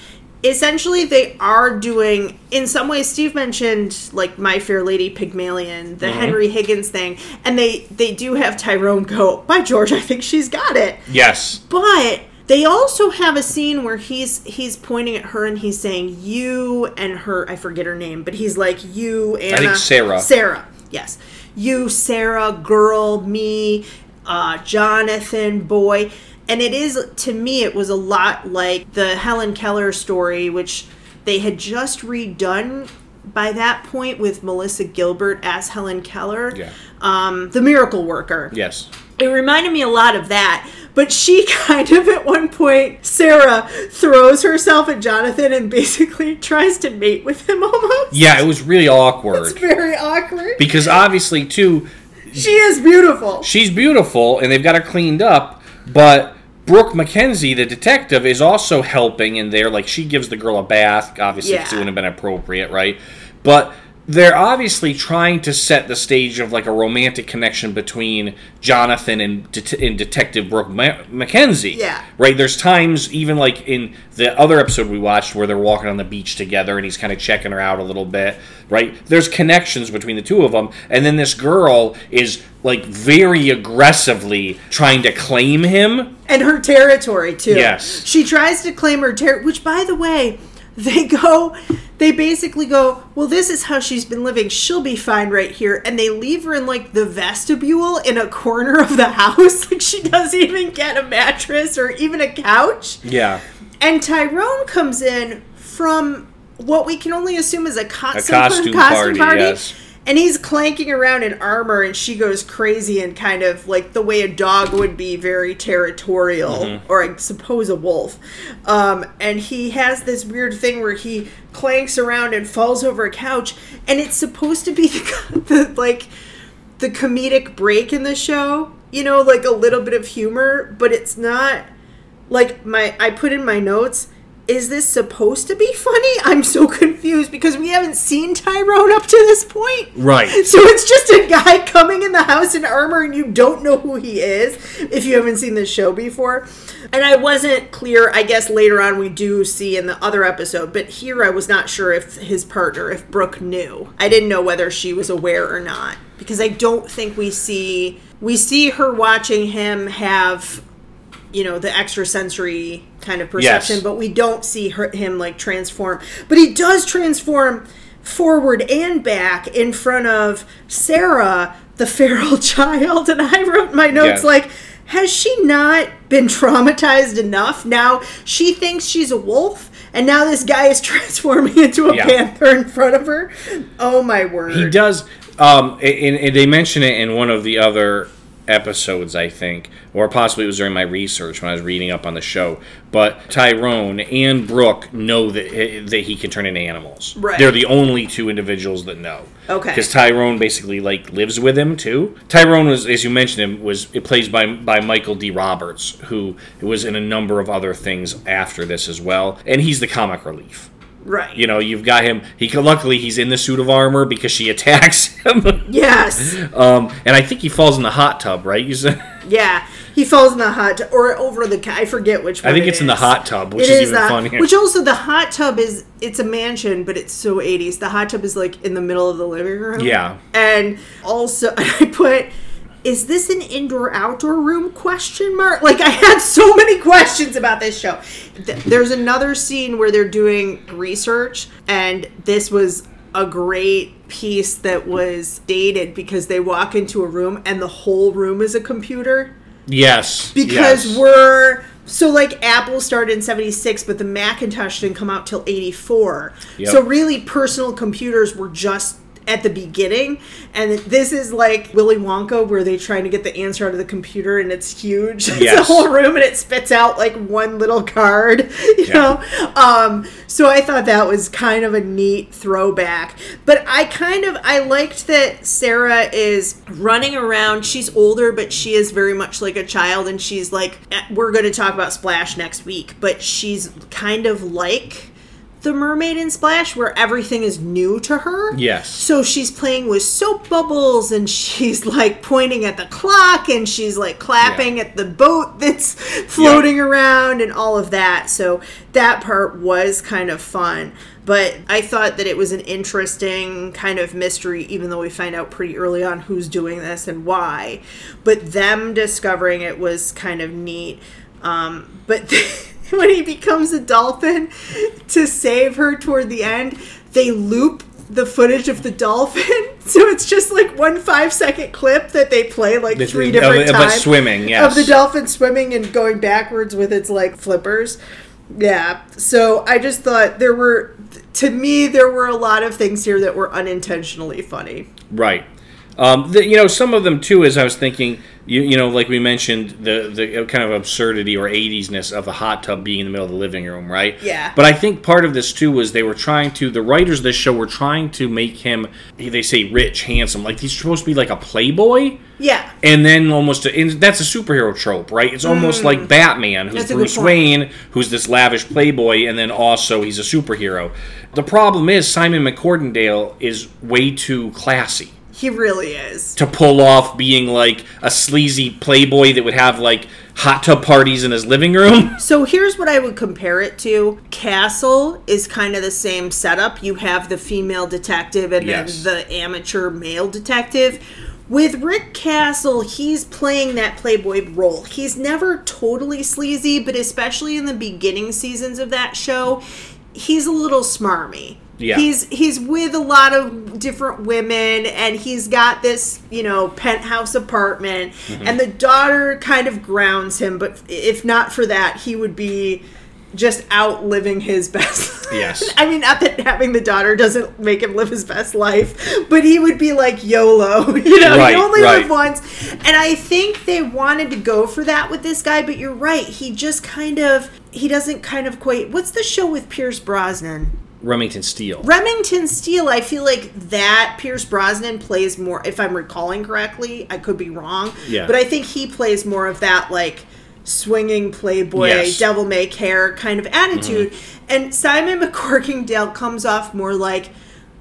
essentially they are doing in some ways steve mentioned like my fair lady pygmalion the henry higgins thing and they they do have tyrone go by george i think she's got it Yes. but they also have a scene where he's he's pointing at her and he's saying you and her I forget her name, but he's like you Anna think Sarah. Sarah, yes. You, Sarah, girl, me, uh, Jonathan, boy. And it is to me it was a lot like the Helen Keller story, which they had just redone by that point with Melissa Gilbert as Helen Keller. Yeah. Um, the miracle worker Yes. it reminded me a lot of that. But she kind of, at one point, Sarah throws herself at Jonathan and basically tries to mate with him almost. Yeah, it was really awkward It's very awkward. because obviously too She is beautiful. she's beautiful and they've got her cleaned up, but Brooke McKenzie, the detective, is also helping in there. Like she gives the girl a bath. Obviously, 'cause it wouldn't have been appropriate, right? But they're obviously trying to set the stage of like a romantic connection between Jonathan and, det- and Detective Brooke Ma- McKenzie. Yeah. Right. There's times even like in the other episode we watched where they're walking on the beach together and he's kind of checking her out a little bit. Right. There's connections between the two of them, and then this girl is like very aggressively trying to claim him. And her territory, too. Yes. She tries to claim her territory, which, by the way, they go, they basically go, well, this is how she's been living. She'll be fine right here. And they leave her in like the vestibule in a corner of the house. Like she doesn't even get a mattress or even a couch. Yeah. And Tyrone comes in from what we can only assume is a, co- A of costume party, yes. And he's clanking around in armor, and she goes crazy and kind of like the way a dog would be very territorial, Mm-hmm. or I suppose a wolf. Um, and he has this weird thing where he clanks around and falls over a couch, and it's supposed to be the, the like the comedic break in the show. You know, like a little bit of humor, but it's not like my I put in my notes is this supposed to be funny? I'm so confused because we haven't seen Tyrone up to this point. Right. So it's just a guy coming in the house in armor and you don't know who he is if you haven't seen the show before. And I wasn't clear, I guess later on we do see in the other episode, but here I was not sure if his partner, if Brooke knew. I didn't know whether she was aware or not because I don't think we see we see her watching him have you know the extrasensory kind of perception Yes. but we don't see her, him like transform but he does transform forward and back in front of sarah the feral child and i wrote my notes like has she not been traumatized enough now she thinks she's a wolf and now this guy is transforming into a Yeah. panther in front of her oh my word He does. Um, and, and they mention it in one of the other episodes, I think, or possibly it was during my research when I was reading up on the show. But Tyrone and Brooke know that he, that he can turn into animals. Right. They're the only two individuals that know. Okay. Because Tyrone basically like lives with him too. Tyrone was, as you mentioned him, was it plays by by Michael D. Roberts, who was in a number of other things after this as well, and he's the comic relief. Right You know, you've got him. He can- luckily he's in the suit of armor because she attacks him. yes um, and I think he falls in the hot tub, right? You said, Yeah, he falls in the hot tub or over the. I forget which one. I think it it's in the hot tub, which It is is even funnier. Which also the hot tub is it's a mansion, but it's so eighties. The hot tub is like in the middle of the living room. Yeah. and also I put is this an indoor outdoor room question mark like i had so many questions about this show Th- there's another scene where they're doing research and this was a great piece that was dated because they walk into a room and the whole room is a computer Yes. because yes. we're so like Apple started in 76 but the Macintosh didn't come out till 84. Yep. So really personal computers were just at the beginning and this is like Willy Wonka where they're trying to get the answer out of the computer and it's huge. It's a whole room and it spits out like one little card, you Yeah. know. Um so I thought that was kind of a neat throwback. But I kind of I liked that Sarah is running around. She's older, but she is very much like a child and she's like eh, we're going to talk about Splash next week, but she's kind of like the mermaid in Splash where everything is new to her. Yes. So she's playing with soap bubbles and she's like pointing at the clock and she's like clapping Yeah. at the boat that's floating around and all of that. So that part was kind of fun. But I thought that it was an interesting kind of mystery, even though we find out pretty early on who's doing this and why. But them discovering it was kind of neat. Um, but when he becomes a dolphin to save her toward the end, they loop the footage of the dolphin. So it's just like one five second clip that they play like three of- different of times. swimming, yes. Of the dolphin swimming and going backwards with its like flippers. Yeah. So I just thought there were, to me, there were a lot of things here that were unintentionally funny. Right. Um, the, you know, some of them too. As I was thinking, you, you know, like we mentioned, the the kind of absurdity or 80s-ness of the hot tub being in the middle of the living room, right? Yeah. But I think part of this too was they were trying to. The writers of this show were trying to make him. They say rich, handsome, like he's supposed to be like a playboy. Yeah. And then almost, and that's a superhero trope, right? It's almost like Batman, who's Mm. That's Bruce. Wayne, who's this lavish playboy, and then also he's a superhero. The problem is Simon MacCorkindale is way too classy He really is. to pull off being like a sleazy playboy that would have like hot tub parties in his living room. So here's what I would compare it to. Castle is kind of the same setup. You have the female detective and Yes. then the amateur male detective. With Rick Castle, he's playing that playboy role. He's never totally sleazy, but especially in the beginning seasons of that show, he's a little smarmy. Yeah. He's he's with a lot of different women and he's got this, you know, penthouse apartment Mm-hmm. and the daughter kind of grounds him, but if not for that, he would be just out living his best. Life. Yes. I mean, not that having the daughter doesn't make him live his best life, but he would be like YOLO, you know, Right, you only right. live once. And I think they wanted to go for that with this guy, but you're right. He just kind of he doesn't kind of quite. What's the show with Pierce Brosnan? Remington Steele. Remington Steele, I feel like that Pierce Brosnan plays more, if I'm recalling correctly. I could be wrong. Yeah. But I think he plays more of that, like, swinging playboy, Yes. Mm-hmm. devil may care kind of attitude. And Simon MacCorkindale comes off more like,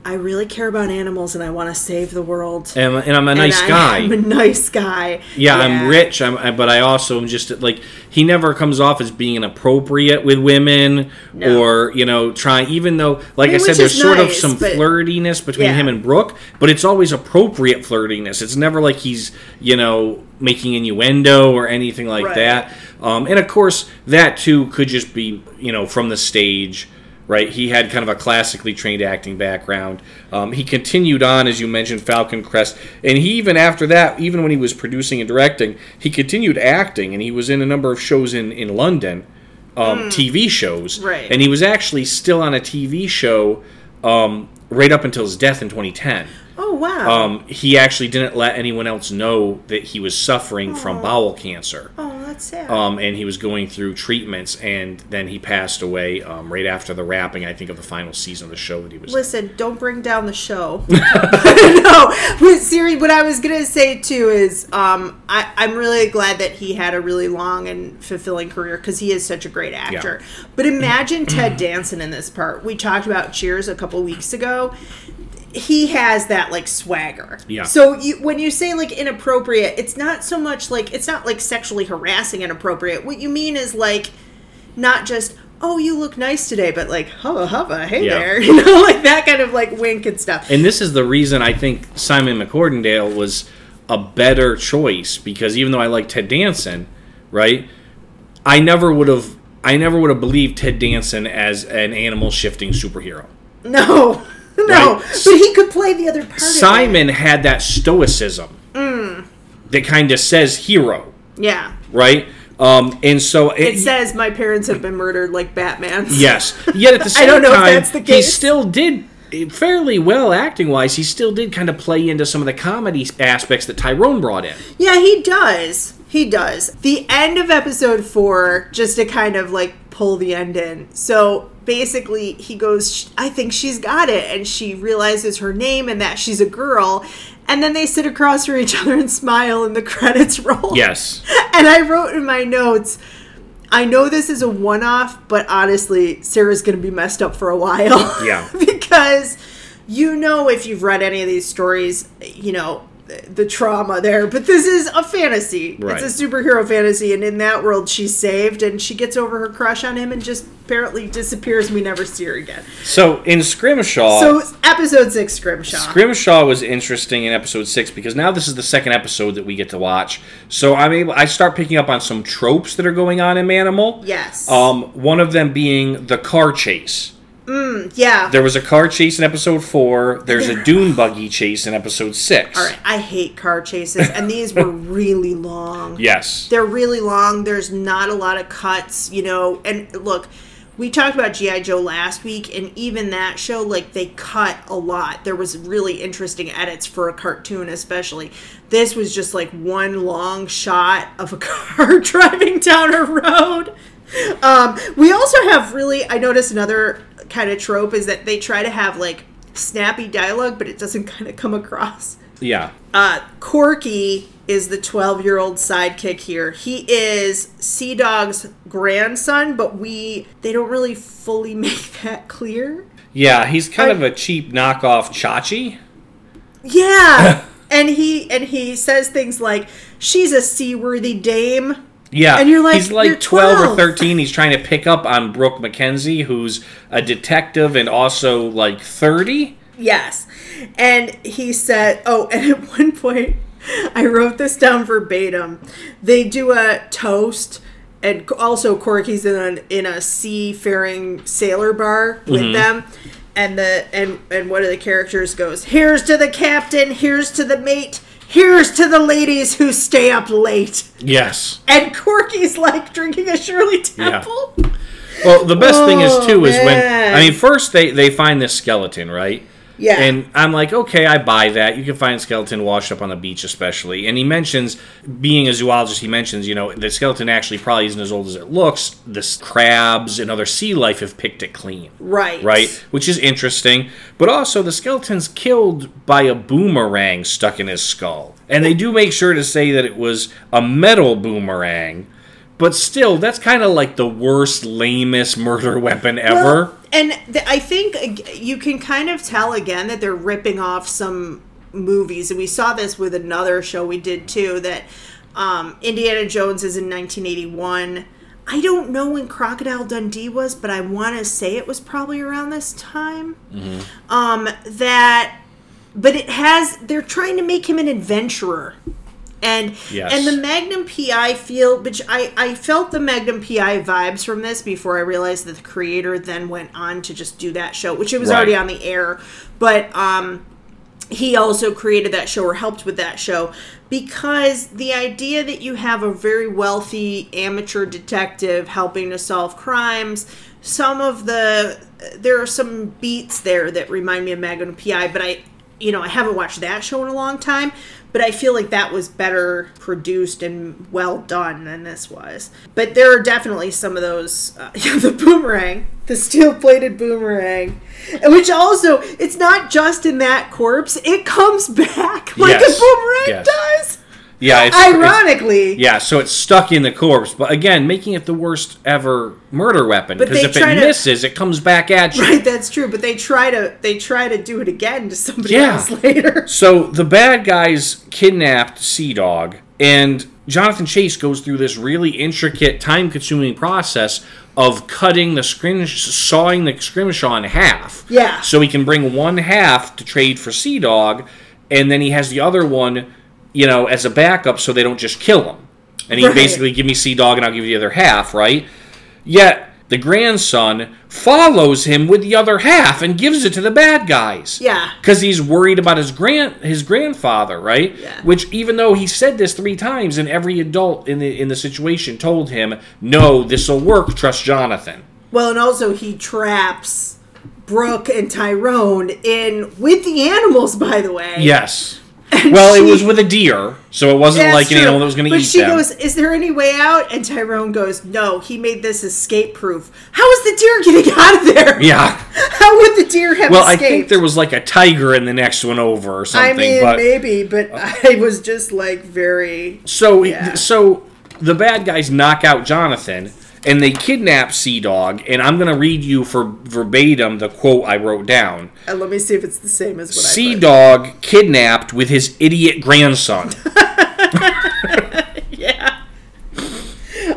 I really care about animals and I want to save the world. and, and I'm a nice And guy. I'm a nice guy. yeah, I'm rich, I'm, I, but I also am just like he never comes off as being inappropriate with women No. or you know trying. Even though, like I, mean, said, there's sort of some but- flirtiness between Yeah. him and Brooke, but it's always appropriate flirtiness. It's never like he's you know making innuendo or anything like Right. that. Um, and of course, that too could just be you know from the stage. Right, he had kind of a classically trained acting background. Um, he continued on, as you mentioned, Falcon Crest, and he even after that, even when he was producing and directing, he continued acting, and he was in a number of shows in in London, um, TV shows. Right. and he was actually still on a TV show um, right up until his death in 2010. Oh, wow. Um, he actually didn't let anyone else know that he was suffering from bowel cancer oh, that's sad. um, and he was going through treatments, and then he passed away um, right after the wrapping, I think, of the final season of the show that he was. in. Listen, don't bring down the show. no, but Siri, what I was gonna say too is, um, I, I'm really glad that he had a really long and fulfilling career because he is such a great actor. But imagine Ted Danson in this part. We talked about Cheers a couple weeks ago. He has that like swagger. Yeah. So you, when you say like inappropriate, it's not so much like it's not like sexually harassing inappropriate. What you mean is like not just oh you look nice today but like hubba hubba hey Yeah. there you know like that kind of like wink and stuff And this is the reason I think Simon MacCorkindale was a better choice because even though I like Ted Danson, right? I never would have I never would have believed Ted Danson as an animal shifting superhero. No, no, Right. but he could play the other part. Simon had that stoicism that kind of says hero, Yeah, right? Um, and so it says my parents have been murdered like Batman's. Yes. Yet at the same don't know if time, that's the he still did fairly well acting wise. He still did kind of play into some of the comedy aspects that Tyrone brought in. Yeah, he does. He does. The end of episode four, just to kind of like pull the end in. So basically, he goes, I think she's got it. And she realizes her name and that she's a girl. And then they sit across from each other and smile, and the credits roll. Yes. And I wrote in my notes, I know this is a one off, but honestly, Sarah's going to be messed up for a while. Yeah. because you know, if you've read any of these stories, you know, the trauma there. But this is a fantasy. Right. It's a superhero fantasy. And in that world, she's saved and she gets over her crush on him and just apparently disappears. and We never see her again. So in Scrimshaw, So, episode six, Scrimshaw. Scrimshaw was interesting in episode six because now this is the second episode that we get to watch. So I'm able, I start picking up on some tropes that are going on in Manimal. yes. Um, one of them being the car chase. Yeah. There was a car chase in episode four. There's a dune buggy chase in episode six. All right. I hate car chases. And these were really long. Yes. they're really long. There's not a lot of cuts, you know. And look, we talked about GI Joe last week, and even that show, like they cut a lot. There was really interesting edits for a cartoon, especially. This was just like one long shot of a car driving down a road. Um, we also have really, I noticed another kind of trope is that they try to have like snappy dialogue, but it doesn't kind of come across. Yeah. Uh, Corky is the 12 year old sidekick here. He is Sea Dog's grandson, but we they don't really fully make that clear. Yeah, he's kind I- of a cheap knockoff Chachi. Yeah. and he and he says things like she's a seaworthy dame. Yeah, And you're like, he's like "You're 12 or 13. He's trying to pick up on Brooke McKenzie, who's a detective and also like 30. Yes. And he said, oh, and at one point, I wrote this down verbatim. They do a toast, and also Corky's in a, in a seafaring sailor bar with mm-hmm. them. And the and and one of the characters goes, "Here's to the captain, here's to the mate, here's to the ladies who stay up late." Yes. And Corky's like drinking a Shirley Temple. Yeah. Well, the best thing is Oh, too is when. I oh, mean first they they find this skeleton, right? Yeah. And I'm like, okay, I buy that. You can find skeleton washed up on the beach, especially. And he mentions, being a zoologist, he mentions, you know, the skeleton actually probably isn't as old as it looks. The crabs and other sea life have picked it clean. Right. right? Which is interesting. But also, the skeleton's killed by a boomerang stuck in his skull. And they do make sure to say that it was a metal boomerang. But still, that's kind of like the worst, lamest murder weapon ever. Well, and th- I think you can kind of tell again that they're ripping off some movies, and we saw this with another show we did too. That um, Indiana Jones is in 1981. I don't know when Crocodile Dundee was, but I want to say it was probably around this time. Um, that, but it has. They're trying to make him an adventurer. And Yes. and the Magnum PI feel, which I I felt the Magnum PI vibes from this before I realized that the creator then went on to just do that show, which it was Right. already on the air, but um he also created that show or helped with that show because the idea that you have a very wealthy amateur detective helping to solve crimes some of the there are some beats there that remind me of Magnum PI but I you know I haven't watched that show in a long time but I feel like that was better produced and well done than this was but there are definitely some of those uh, the boomerang the steel plated boomerang, which also it's not just in that corpse it comes back like Yes. a boomerang Yes. does yeah, it's, it's- ironically yeah, so it's stuck in the corpse, but again, making it the worst ever murder weapon. Because if it to- misses, it comes back at you. right that's true but they try to they try to do it again to somebody Yeah. else later So the bad guys kidnapped Sea Dog, and Jonathan Chase goes through this really intricate, time-consuming process of cutting the scrim, sawing the scrimshaw in half. Yeah. So he can bring one half to trade for Sea Dog, and then he has the other one you know, as a backup so they don't just kill him. And he Right. basically give me Sea Dog and I'll give you the other half, right? Yet the grandson follows him with the other half and gives it to the bad guys. Yeah. Because he's worried about his grand his grandfather, right? Yeah. Which even though he said this three times and every adult in the in the situation told him, No, this'll work, trust Jonathan. Well, and also he traps Brooke and Tyrone in with the animals. By the way, Yes. Well, it was with a deer, so it wasn't like an true. animal that was going to eat But she them. goes, "Is there any way out?" And Tyrone goes, "No. He made this escape proof. How is the deer getting out of there? yeah. How would the deer have Well, I think there was like a tiger in the next one over or something. I mean, but maybe, but oh. I was just like very. so Yeah. so the bad guys knock out Jonathan and they kidnap Sea Dog, and I'm going to read you for verbatim the quote I wrote down. Uh, let me see if it's the same as what Sea. Dog kidnapped with his idiot grandson. Yeah.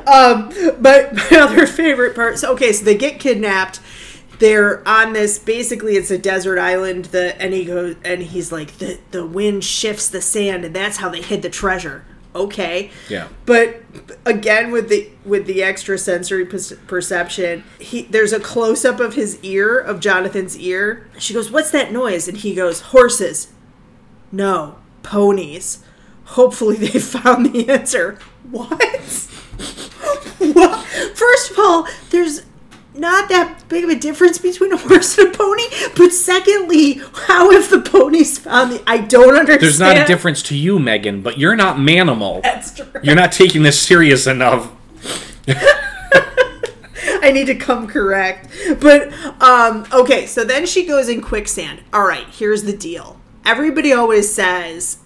Um, but my other favorite part. So okay, so they get kidnapped. They're on this. Basically, it's a desert island. The and he goes and he's like the the wind shifts the sand, and that's how they hid the treasure. Okay. Yeah. But again, with the with the extra sensory per- perception, he there's a close up of his ear of Jonathan's ear. She goes, "What's that noise?" And he goes, "Horses." No, ponies. Hopefully they found the answer. What? what? First of all, there's not that big of a difference between a horse and a pony. But secondly, how have the ponies found the? I don't understand. There's not a difference to you, Megan, but you're not manimal. That's true. You're not taking this serious enough. I need to come correct. But um okay, so then she goes in quicksand. All right, here's the deal. Everybody always says,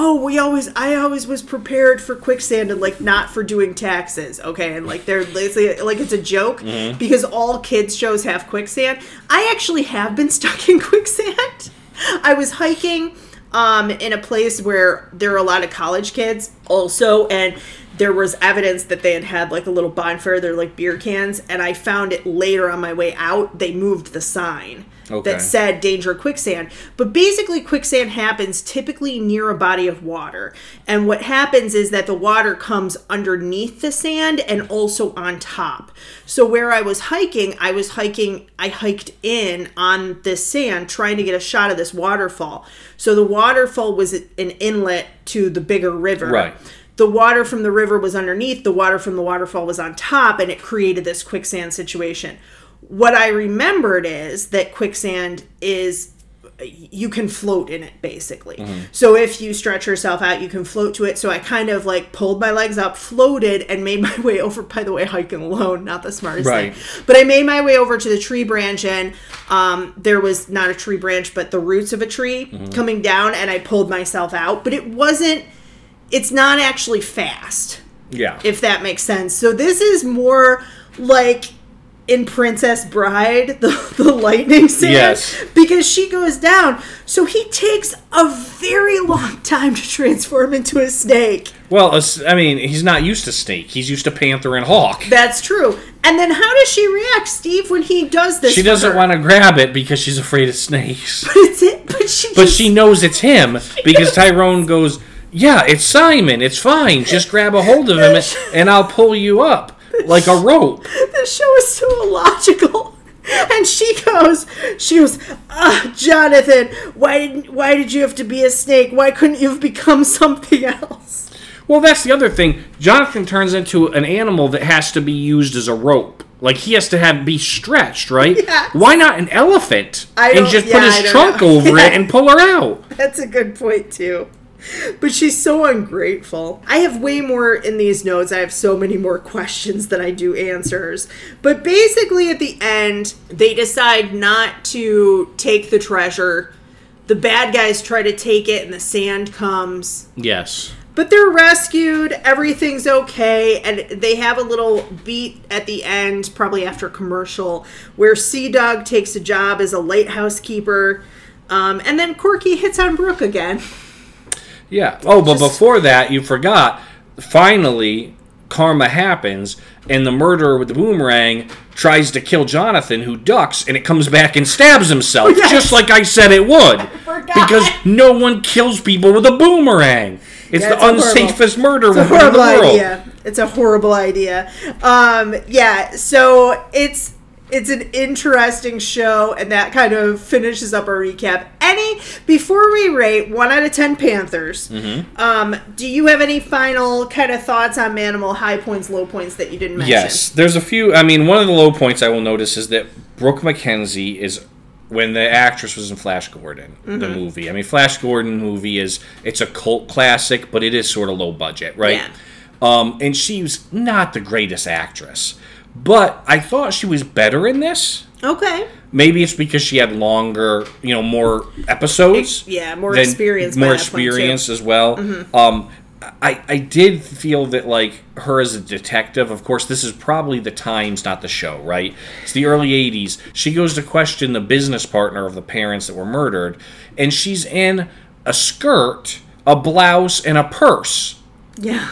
"Oh, we always I always was prepared for quicksand and like not for doing taxes." Okay, and like they're basically like it's a joke because all kids shows have quicksand. I actually have been stuck in quicksand. I was hiking um, in a place where there are a lot of college kids also, and there was evidence that they had had like a little bonfire. They're like beer cans, and I found it later on my way out. They moved the sign Okay. that said danger quicksand. But basically, quicksand happens typically near a body of water. And what happens is that the water comes underneath the sand and also on top. So, where I was hiking, I was hiking, I hiked in on this sand trying to get a shot of this waterfall. So, the waterfall was an inlet to the bigger river. Right. The water from the river was underneath, the water from the waterfall was on top, and it created this quicksand situation what I remembered is that quicksand is you can float in it basically. So if you stretch yourself out, you can float to it. So I kind of like pulled my legs up, floated, and made my way over. By the way, hiking alone, not the smartest Right. thing. But I made my way over to the tree branch, and um, there was not a tree branch, but the roots of a tree coming down, and I pulled myself out. But it wasn't. It's not actually fast Yeah. if that makes sense. So this is more like in Princess Bride, the, the lightning sand, Yes. because she goes down. So he takes a very long time to transform into a snake. well, I mean, he's not used to snake. He's used to panther and hawk. That's true. And then how does she react, Steve, when he does this? She doesn't want to grab it because she's afraid of snakes. But it's it. But she. But just- she knows it's him because Tyrone goes, "Yeah, it's Simon. It's fine. Just grab a hold of him and, and I'll pull you up like a rope." the show is so illogical. And she goes, she goes, ah, Jonathan, why didn't, why did you have to be a snake? Why couldn't you have become something else? Well, that's the other thing. Jonathan turns into an animal that has to be used as a rope. Like he has to have be stretched, right? Yes. Why not an elephant I and just yeah, put his trunk know. over Yeah. it and pull her out? That's a good point too. But she's so ungrateful. I have way more in these notes. I have so many more questions than I do answers. But basically, at the end, they decide not to take the treasure. The bad guys try to take it, and the sand comes. Yes. But they're rescued, everything's okay, and they have a little beat at the end, probably after commercial, where Sea Dog takes a job as a lighthouse keeper. Um, and then Corky hits on Brooke again. Yeah. Oh, but Just- before that, you forgot. Finally, karma happens, and the murderer with the boomerang tries to kill Jonathan, who ducks, and it comes back and stabs himself, Yes. just like I said it would. forgot. Because no one kills people with a boomerang. It's Yeah, the it's horrible- unsafest murder It's a weapon in horrible the world. idea. It's a horrible idea. Um, yeah, so it's it's an interesting show, and that kind of finishes up our recap. Any before we rate one out of ten Panthers, Mm-hmm. um, do you have any final kind of thoughts on Manimal high points, low points that you didn't mention? Yes, there's a few. I mean, one of the low points I will notice is that Brooke McKenzie is when the actress was in Flash Gordon, the Mm-hmm. movie. I mean, Flash Gordon movie is it's a cult classic, but it is sort of low budget, right? Yeah. Um, and she's not the greatest actress, but I thought she was better in this. Okay. Maybe it's because she had longer, you know, more episodes. Yeah, more than- experience more that point, too. Mm-hmm. experience as well. Um, I I did feel that like her as a detective. Of course, this is probably the times, not the show, right? It's the early '80s. She goes to question the business partner of the parents that were murdered, and she's in a skirt, a blouse, and a purse, Yeah.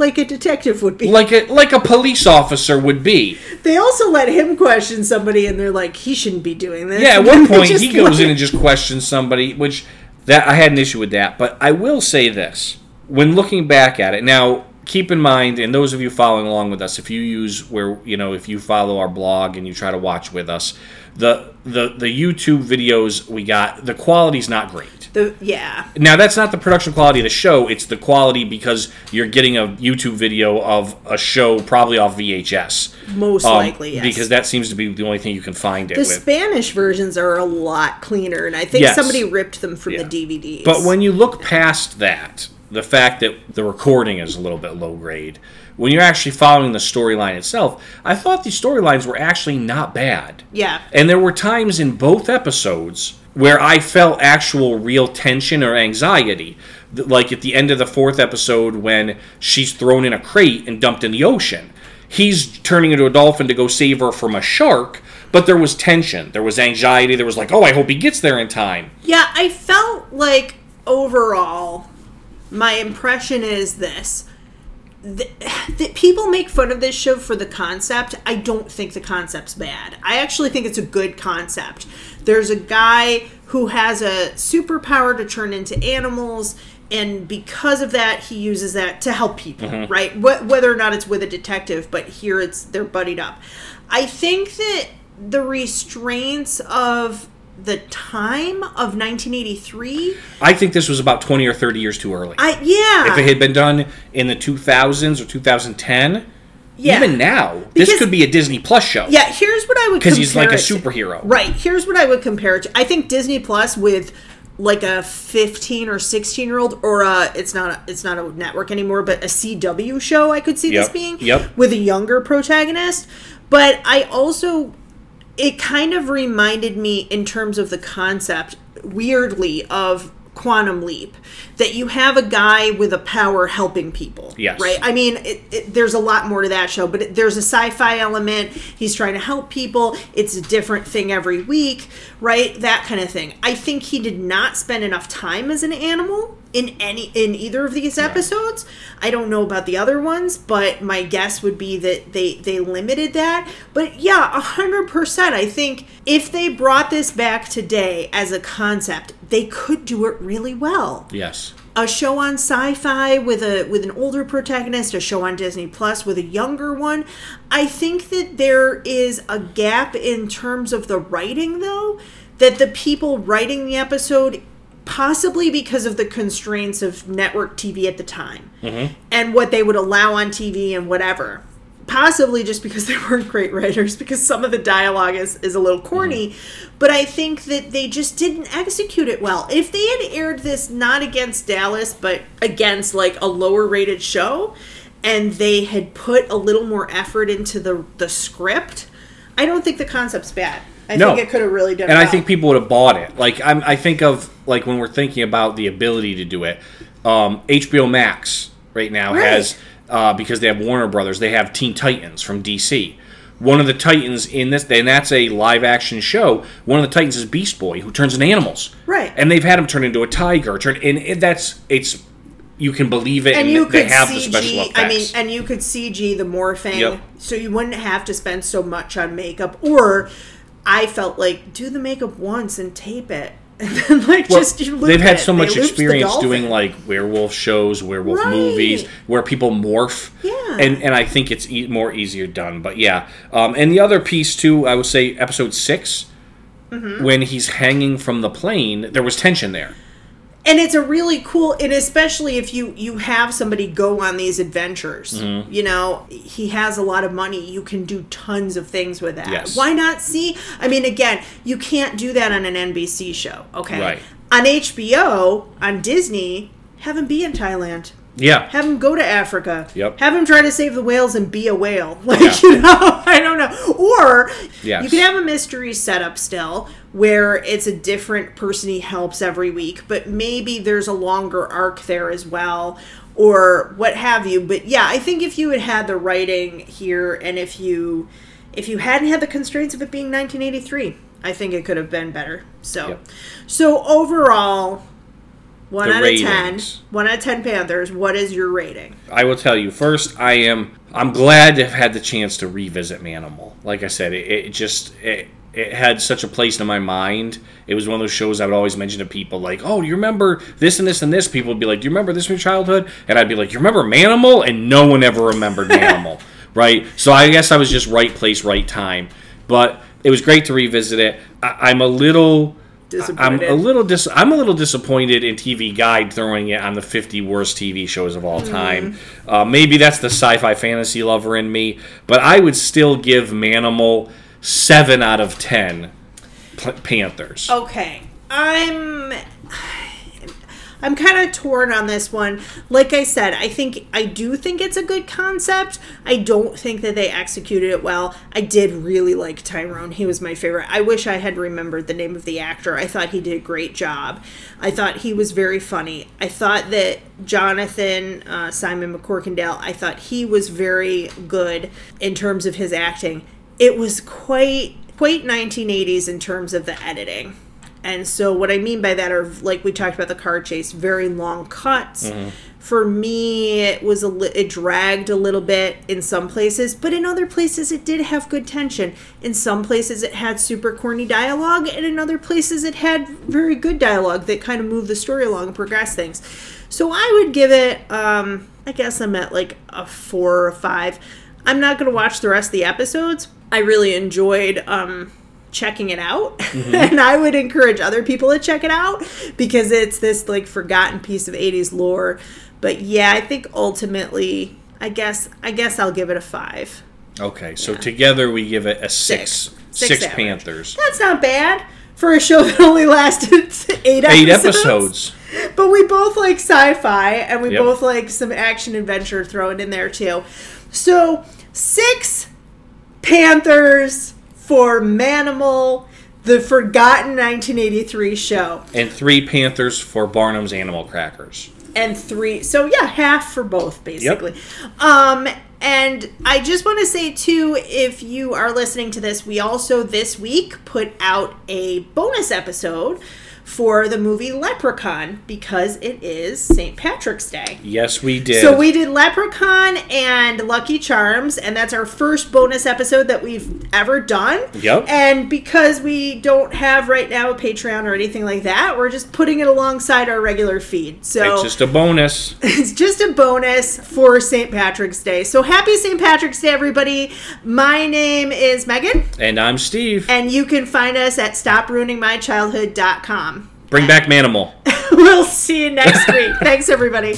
Like a detective would be. like a like a police officer would be. They also let him question somebody, and they're like, he shouldn't be doing this. Yeah, at one point he goes let- in and just questions somebody, which that I had an issue with that. But I will say this: when looking back at it now, keep in mind, and those of you following along with us, if you use where you know if you follow our blog and you try to watch with us, the the the YouTube videos we got, the quality's not great. The, yeah. Now that's not the production quality of the show; it's the quality because you're getting a YouTube video of a show probably off VHS. Most Um, likely, yes. because that seems to be the only thing you can find it the with. Spanish versions are a lot cleaner, and I think Yes. somebody ripped them from Yeah. the DVDs. But when you look past that, the fact that the recording is a little bit low grade, when you're actually following the storyline itself, I thought the storylines were actually not bad. yeah, And there were times in both episodes where I felt actual real tension or anxiety. Like at the end of the fourth episode when she's thrown in a crate and dumped in the ocean. He's turning into a dolphin to go save her from a shark, but there was tension. There was anxiety. There was like, oh, I hope he gets there in time. yeah, I felt like overall, my impression is this. That people make fun of this show for the concept. I don't think the concept's bad. I actually think it's a good concept. There's a guy who has a superpower to turn into animals, and because of that, he uses that to help people, mm-hmm. right? Wh- whether or not it's with a detective, but here it's they're buddied up. I think that the restraints of the time of 1983 I think this was about 20 or 30 years too early. I yeah. if it had been done in the 2000s or 2010, Yeah. even now, Because- this could be a Disney Plus show. yeah, here's what I would Because he's like a superhero. Right. Here's what I would compare it to. I think Disney Plus with like a 15 or 16 year old or a it's not a, it's not a network anymore but a CW show I could see this being yep. with a younger protagonist but I also it kind of reminded me in terms of the concept weirdly of quantum leap that you have a guy with a power helping people Yes. right? I mean it, it, there's a lot more to that show but it, there's a sci-fi element. He's trying to help people. It's a different thing every week right? That kind of thing. I think he did not spend enough time as an animal in any in either of these episodes. I don't know about the other ones but my guess would be that they they limited that. But yeah a hundred percent. I think if they brought this back today as a concept they could do it really well. Yes. a show on sci-fi with a with an older protagonist, a show on Disney Plus with a younger one. I think that there is a gap in terms of the writing though, that the people writing the episode possibly because of the constraints of network TV at the time mm-hmm. and what they would allow on TV and whatever. Possibly just because they weren't great writers, because some of the dialogue is, is a little corny, mm-hmm. but I think that they just didn't execute it well. If they had aired this not against Dallas, but against like a lower rated show, and they had put a little more effort into the the script, I don't think the concept's bad. I No. think it could have really done And I think people would have bought it. Like I'm, I think of like when we're thinking about the ability to do it. Um, HBO Max right now Right. has uh, because they have Warner Brothers. They have Teen Titans from DC. One of the Titans in this, and that's a live action show. One of the Titans is Beast Boy, who turns into animals. Right. And they've had him turn into a tiger. Turn, and it, that's it's. You can believe it, and and, you they could have CG. the special effects. I mean, and you could CG the morphing, Yep. so you wouldn't have to spend so much on makeup. Or I felt like do the makeup once and tape it, and then like Well, just you they've had so They much looped the experience doing like werewolf shows, werewolf Right. movies, where people morph. Yeah. And and I think it's e- more easier done. But yeah, um, and the other piece too, I would say episode 6 Mm-hmm. when he's hanging from the plane, there was tension there. And it's a really cool and especially if you you have somebody go on these adventures Mm-hmm. you know he has a lot of money you can do tons of things with that Yes. why not see i mean again you can't do that on an nbc show okay Right. on hbo on disney have him be in thailand Yeah. have him go to Africa. Yep. Have him try to save the whales and be a whale. Like, Yeah. you know, I don't know. Or Yes. you can have a mystery setup still where it's a different person he helps every week, but maybe there's a longer arc there as well or what have you. But yeah, I think if you had had the writing here and if you if you hadn't had the constraints of it being 1983, I think it could have been better. So Yep. so overall 1 The out of 10. 1 out of 10 Panthers. What is your rating? I will tell you first. I am. I'm glad to have had the chance to revisit Manimal. Like I said, it, it just it, it had such a place in my mind. It was one of those shows I would always mention to people, like, "Oh, do you remember this and this and this?" People would be like, "Do you remember this from your childhood?" And I'd be like, "You remember Manimal?" And no one ever remembered Manimal, right? So I guess I was just right place, right time. But it was great to revisit it. I, I'm a little. I'm a little dis- I'm a little disappointed in TV Guide throwing it on the 50 worst TV shows of all time. Uh, maybe that's the sci-fi fantasy lover in me, but I would still give Manimal seven out of ten P- Panthers. Okay. I'm I'm kind of torn on this one. Like I said, I think I do think it's a good concept. I don't think that they executed it well. I did really like Tyrone. He was my favorite. I wish I had remembered the name of the actor. I thought he did a great job. I thought he was very funny. I thought that Jonathan uh, Simon MacCorkindale, I thought he was very good in terms of his acting. It was quite quite 1980s in terms of the editing. And so what I mean by that are like we talked about the car chase, very long cuts. For me, it was a li- it dragged a little bit in some places, but in other places it did have good tension. In some places it had super corny dialogue, and in other places it had very good dialogue that kind of moved the story along and progressed things. So I would give it um I guess I'm at like a 4 or a 5. I'm not going to watch the rest of the episodes. I really enjoyed um checking it out mm-hmm. and i would encourage other people to check it out because it's this like forgotten piece of 80s lore but yeah i think ultimately i guess i guess i'll give it a five Okay, so together we give it a six. Six. Six, Six. Panthers. that's not bad for a show that only lasted eight episodes Eight episodes. but we both like sci-fi and we Yep. both like some action adventure thrown in there too so six panthers for manimal the forgotten 1983 show. And three Panthers for Barnum's Animal Crackers. and three so yeah half for both basically. Um and i just want to say too if you are listening to this we also this week put out a bonus episode for the movie leprechaun because it is st patrick's day Yes, we did. so we did Leprechaun and Lucky Charms, and that's our first bonus episode that we've ever done. Yep. And because we don't have right now a Patreon or anything like that, we're just putting it alongside our regular feed. So It's just a bonus. it's just a bonus for St. Patrick's Day. So happy St. Patrick's Day, everybody. My name is Megan, And I'm Steve. and you can find us at stopruiningmychildhood.com. Bring back Manimal. we'll see you next week. Thanks, everybody.